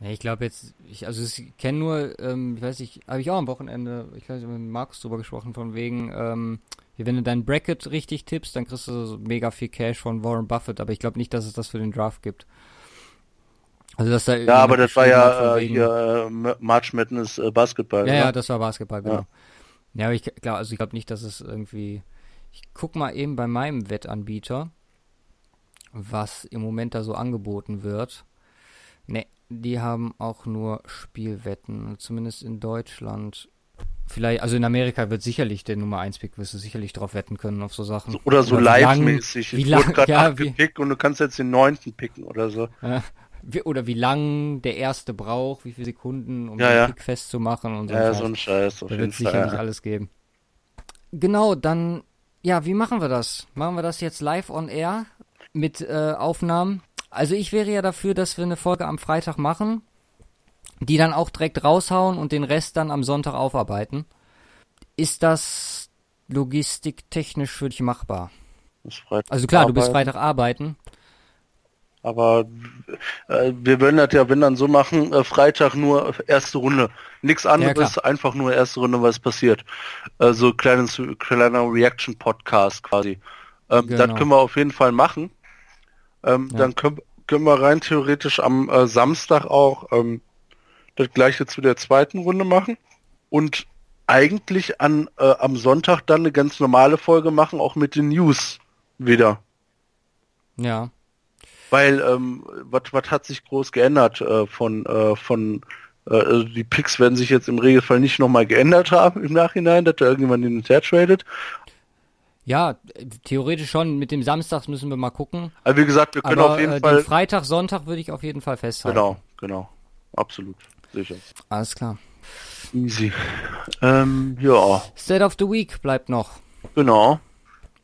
Ich glaube jetzt, ich, also ich kenne nur, ähm, ich weiß nicht, habe ich auch am Wochenende, ich weiß nicht, mit Markus drüber gesprochen, von wegen, ähm, wenn du dein Bracket richtig tippst, dann kriegst du so mega viel Cash von Warren Buffett, aber ich glaube nicht, dass es das für den Draft gibt. Also dass da ja, aber das war ja äh, hier äh, March Madness äh, Basketball. Ja, oder? ja, das war Basketball, genau. Ja, ja aber ich glaube, also ich glaube nicht, dass es irgendwie. Ich guck mal eben bei meinem Wettanbieter, was im Moment da so angeboten wird. Ne, die haben auch nur Spielwetten, zumindest in Deutschland. Vielleicht, also in Amerika wird sicherlich der Nummer 1 Pick, wirst du sicherlich drauf wetten können auf so Sachen. Oder so live-mäßig. Wie lang, ja, wie, Pick und du kannst jetzt den neunten picken oder so. Ja, wie, oder wie lang der erste braucht, wie viele Sekunden, um ja, den ja. Pick festzumachen und so. Ja, so ein Scheiß. Auf da wird sicherlich ja. alles geben. Genau, dann, ja, wie machen wir das? Machen wir das jetzt live on air mit äh, Aufnahmen? Also ich wäre ja dafür, dass wir eine Folge am Freitag machen, die dann auch direkt raushauen und den Rest dann am Sonntag aufarbeiten. Ist das logistiktechnisch für dich machbar? Also klar, arbeiten. du bist Freitag arbeiten. Aber äh, wir würden das ja, wenn dann so machen, äh, Freitag nur erste Runde. Nichts anderes, ja, einfach nur erste Runde, was passiert. Äh, so kleines, kleiner Reaction-Podcast quasi. Ähm, genau. Das können wir auf jeden Fall machen. Ähm, ja. Dann können, können wir rein theoretisch am äh, Samstag auch ähm, das gleiche zu der zweiten Runde machen. Und eigentlich an äh, am Sonntag dann eine ganz normale Folge machen, auch mit den News wieder. Ja. Weil, ähm, was hat sich groß geändert äh, von, äh, von äh, also die Picks werden sich jetzt im Regelfall nicht nochmal geändert haben im Nachhinein, dass da irgendjemand hin und her tradet. Ja, theoretisch schon. Mit dem Samstag müssen wir mal gucken. Also wie gesagt, wir können Aber, auf jeden äh, Fall. Freitag, Sonntag würde ich auf jeden Fall festhalten. Genau, genau. Absolut. Sicher. Alles klar. Easy. Ähm, ja. State of the Week bleibt noch. Genau.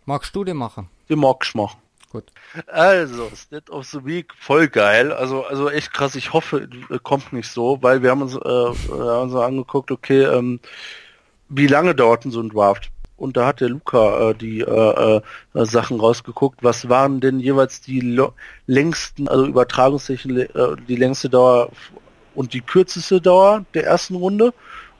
Magst du den machen? Den mag ich machen. Gut. Also, State of the Week, voll geil. Also, also echt krass. Ich hoffe, kommt nicht so, weil wir haben uns, äh, haben uns angeguckt, okay, ähm, wie lange dauert denn so ein Draft? Und da hat der Luca äh, die äh, äh, Sachen rausgeguckt. Was waren denn jeweils die längsten, also übertragungstechnisch äh, die längste Dauer und die kürzeste Dauer der ersten Runde?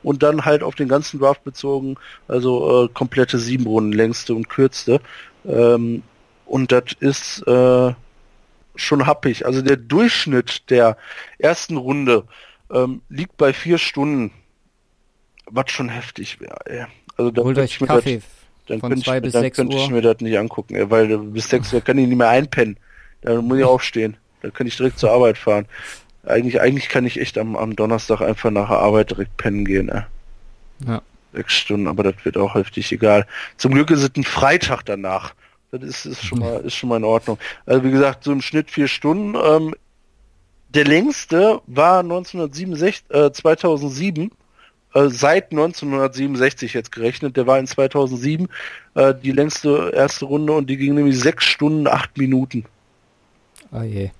Und dann halt auf den ganzen Draft bezogen, also äh, komplette sieben Runden, längste und kürzte. Ähm, und das ist äh, schon happig. Also der Durchschnitt der ersten Runde ähm, liegt bei vier Stunden, was schon heftig wäre. Also da Holt euch Kaffee das, dann von zwei ich, bis sechs könnte ich mir das nicht angucken, ey, weil bis sechs Uhr kann ich nicht mehr einpennen. Da muss ich aufstehen. Da kann ich direkt zur Arbeit fahren. Eigentlich, eigentlich kann ich echt am, am Donnerstag einfach nach der Arbeit direkt pennen gehen. Ey. Ja. Sechs Stunden, aber das wird auch heftig egal. Zum Glück ist es ein Freitag danach. Das ist, ist, schon mal, ist schon mal in Ordnung. Also wie gesagt, so im Schnitt vier Stunden. Ähm, der längste war 1967, äh, 2007, äh, seit 1967 jetzt gerechnet. Der war in 2007 äh, die längste erste Runde und die ging nämlich sechs Stunden, acht Minuten. Oh je.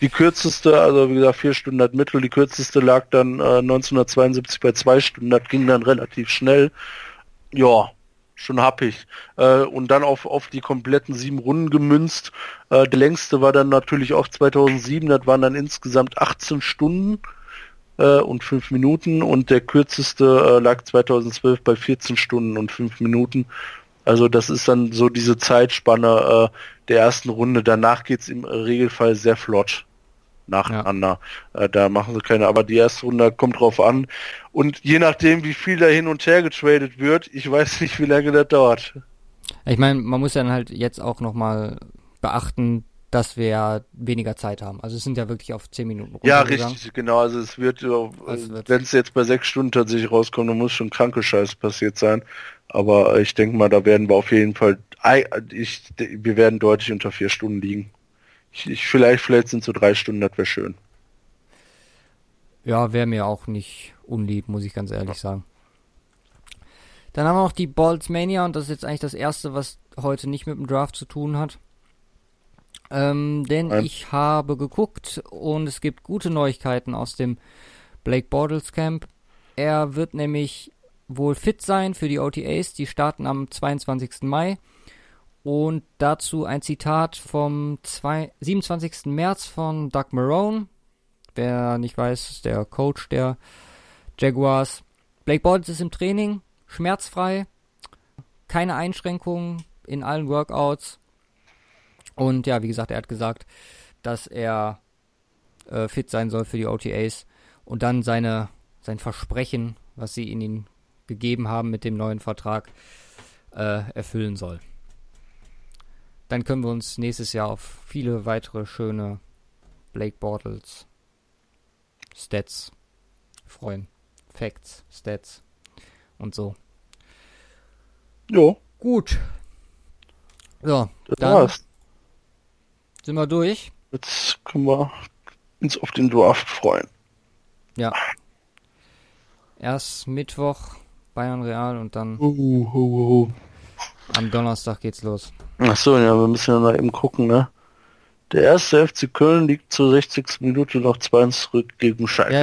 Die kürzeste, also wie gesagt, vier Stunden hat Mittel, die kürzeste lag dann äh, 1972 bei zwei Stunden, das ging dann relativ schnell. Ja, schon happig. Äh, und dann auf, auf die kompletten sieben Runden gemünzt. Äh, der längste war dann natürlich auch 2007, das waren dann insgesamt 18 Stunden äh, und fünf Minuten und der kürzeste äh, lag 2012 bei 14 Stunden und fünf Minuten. Also das ist dann so diese Zeitspanne äh, der ersten Runde. Danach geht's im Regelfall sehr flott nacheinander. Ja. Äh, da machen sie keine, aber die erste Runde kommt drauf an. Und je nachdem, wie viel da hin und her getradet wird, ich weiß nicht, wie lange das dauert. Ich meine, man muss dann halt jetzt auch nochmal beachten, dass wir weniger Zeit haben. Also es sind ja wirklich auf 10 Minuten Ja, richtig, genau. Also es wird, also wenn es jetzt bei sechs Stunden tatsächlich rauskommt, dann muss schon kranke Scheiße passiert sein. Aber ich denke mal, da werden wir auf jeden Fall, ich, wir werden deutlich unter vier Stunden liegen. Ich, ich, vielleicht, vielleicht sind so drei Stunden, das wäre schön. Ja, wäre mir auch nicht unlieb, muss ich ganz ehrlich ja. sagen. Dann haben wir noch die Balls Mania und das ist jetzt eigentlich das erste, was heute nicht mit dem Draft zu tun hat. Ähm, denn Nein. ich habe geguckt und es gibt gute Neuigkeiten aus dem Blake Bortles Camp. Er wird nämlich wohl fit sein für die OTAs, die starten am 22. Mai. Und dazu ein Zitat vom zwei, 27. März von Doug Marone. Wer nicht weiß, ist der Coach der Jaguars. Blake Bortles ist im Training, schmerzfrei, keine Einschränkungen in allen Workouts. Und ja, wie gesagt, er hat gesagt, dass er äh, fit sein soll für die OTAs und dann seine, sein Versprechen, was sie ihn gegeben haben mit dem neuen Vertrag, äh, erfüllen soll. Dann können wir uns nächstes Jahr auf viele weitere schöne Blake Bortles Stats freuen. Facts, Stats und so. Jo, Gut. So, das dann war's. sind wir durch. Jetzt können wir uns auf den Draft freuen. Ja. Erst Mittwoch Bayern Real und dann Uh, uh, uh. Am Donnerstag geht's los. Ach so, ja, wir müssen ja noch eben gucken, ne? Der erste FC Köln liegt zur 60. Minute noch 2-1 zurück gegen Schalke.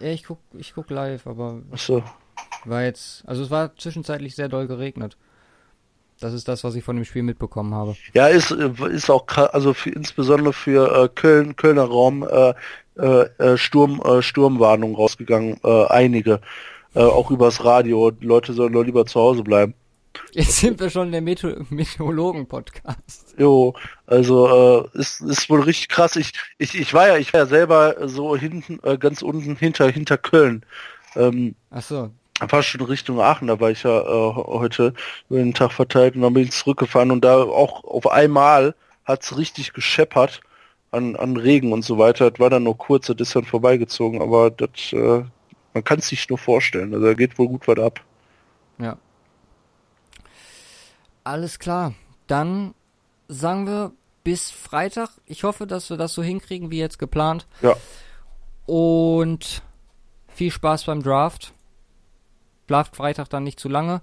Ja, ja ich guck, ich guck live, aber Ach so. war jetzt, also es war zwischenzeitlich sehr doll geregnet. Das ist das, was ich von dem Spiel mitbekommen habe. Ja, ist, ist auch also für, insbesondere für äh, Köln, Kölner Raum äh, äh, äh, Sturm, äh, Sturmwarnung rausgegangen, äh, einige. Äh, auch übers Radio. Leute sollen doch lieber zu Hause bleiben. Jetzt sind wir schon der Meteor Meteorologen-Podcast. Jo, also äh, ist, ist wohl richtig krass. Ich, ich, ich war ja, ich war ja selber so hinten, äh, ganz unten hinter, hinter Köln. Ähm, Ach so. fast schon Richtung Aachen, da war ich ja äh, heute über den Tag verteilt und dann bin ich zurückgefahren und da auch auf einmal hat's richtig gescheppert an, an Regen und so weiter. Das war dann nur kurz, das ist dann vorbeigezogen, aber das, äh, man kann es sich nur vorstellen. Also da geht wohl gut was ab. Ja. Alles klar. Dann sagen wir bis Freitag. Ich hoffe, dass wir das so hinkriegen wie jetzt geplant. Ja. Und viel Spaß beim Draft. Draft Freitag dann nicht zu lange.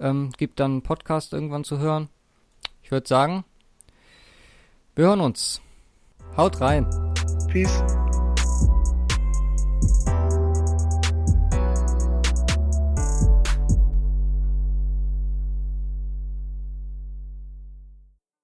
Ähm, gibt dann einen Podcast irgendwann zu hören. Ich würde sagen, wir hören uns. Haut rein. Peace.